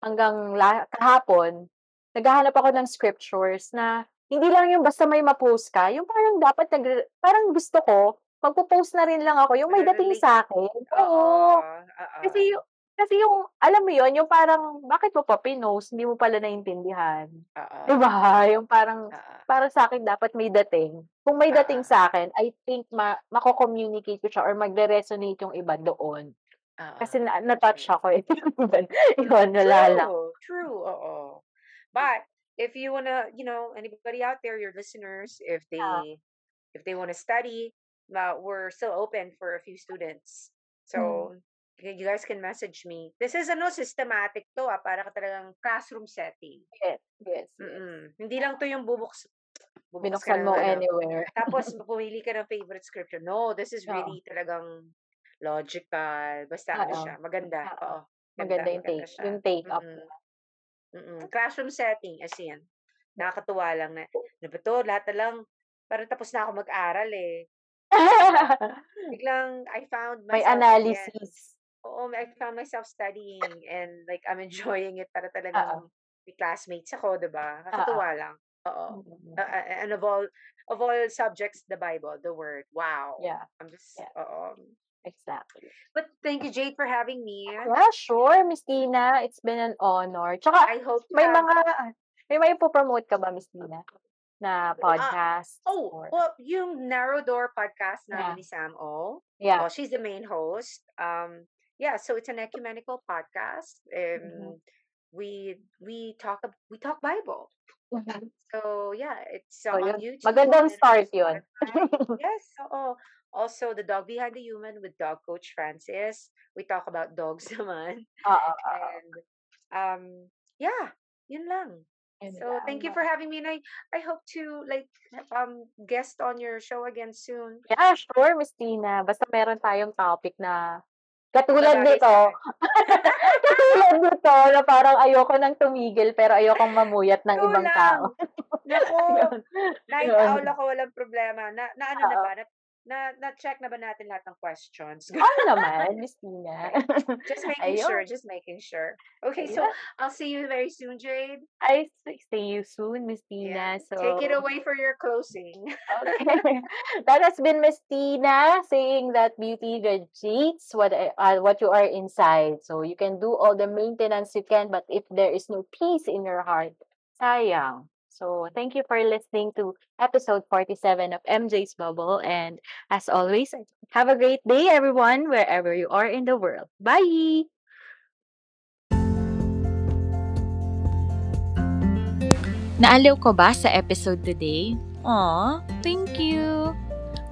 hanggang la- kahapon, naghahanap ako ng scriptures na hindi lang yung basta may ma-post ka, yung parang dapat nag parang gusto ko, magpo-post na rin lang ako yung may dating sa akin. Oo. Kasi yung kasi yung alam mo yon yung parang bakit mo pa pinost, hindi mo pala naintindihan. Oo. 'Di ba? Yung parang Oo. para sa akin dapat may dating. Kung may dating Oo. sa akin, I think ma mako-communicate ko siya or magre-resonate yung iba doon. Oo. Kasi na, na-touch ako eh. Yun, wala lang. True. True. Oo. But if you wanna, you know, anybody out there, your listeners, if they Yeah. if they wanna study, uh, we're still open for a few students. So y- you guys can message me. This is ano systematic to ah, para ka talagang classroom setting. Yes, yes, yes. Hindi lang to yung bubuks bubukas ka Binuksan mo ano, anywhere. tapos pumili ka ng favorite scripture. No, this is really talagang logical. Basta ano Oo. siya, maganda. Oo. Oo. Maganda yung maganda take, siya. yung take up. Mm-mm. Mm-mm. Classroom setting, as in. Nakakatuwa lang na, ano ba to, lahat na lang, parang tapos na ako mag-aral eh. Biglang, I found May myself again. analysis. Oo, I found myself studying and like, I'm enjoying it para talagang may classmates ako, diba? Nakakatuwa lang. Oo. Uh, uh, and of all, of all subjects, the Bible, the Word. Wow. Yeah, I'm just, Yeah. oo. exactly. But thank you, Jade, for having me. Yeah, sure, Miss Tina. It's been an honor. Tsaka, I hope may have, mga, May may po-promote ka ba, Miss Tina? Na podcast? Oh, or- well, yung Narrow Door podcast Yeah. namin ni Sam O. yeah. Oh, she's the main host. Um, yeah, so it's an ecumenical podcast. Um, we we talk we talk Bible. Mhm. So yeah, it's uh, on yun. YouTube. Magandang and start on yun. Yes. So also the dog behind the human with dog coach Francis. We talk about dogs naman. Oo, oo. And um yeah, yun lang. So thank you for having me and I I hope to like um guest on your show again soon. Yeah, sure, Miss Tina. Basta meron tayong topic na katulad nito. katulad nito na parang ayoko nang tumigil pero ayokong mamuyat ng Go ibang lang. tao. Nako, Yun. night owl ako walang problema. Na, na ano na ba? Na, na, na-check na ba natin lahat ng questions? Oo naman, Miss Tina. just making sure, Ayun. just making sure. Okay, so Yeah. I'll see you very soon, Jade. I see you soon, Miss Yeah. Tina. So Take it away for your closing. Okay. that has been Miss Tina saying that beauty radiates what uh, what you are inside. So you can do all the maintenance you can, but if there is no peace in your heart, sayang. So thank you for listening to episode 47 of MJ's Bubble. And as always, have a great day, everyone, wherever you are in the world. Bye! Naaliw ko ba sa episode today? Aw, thank you!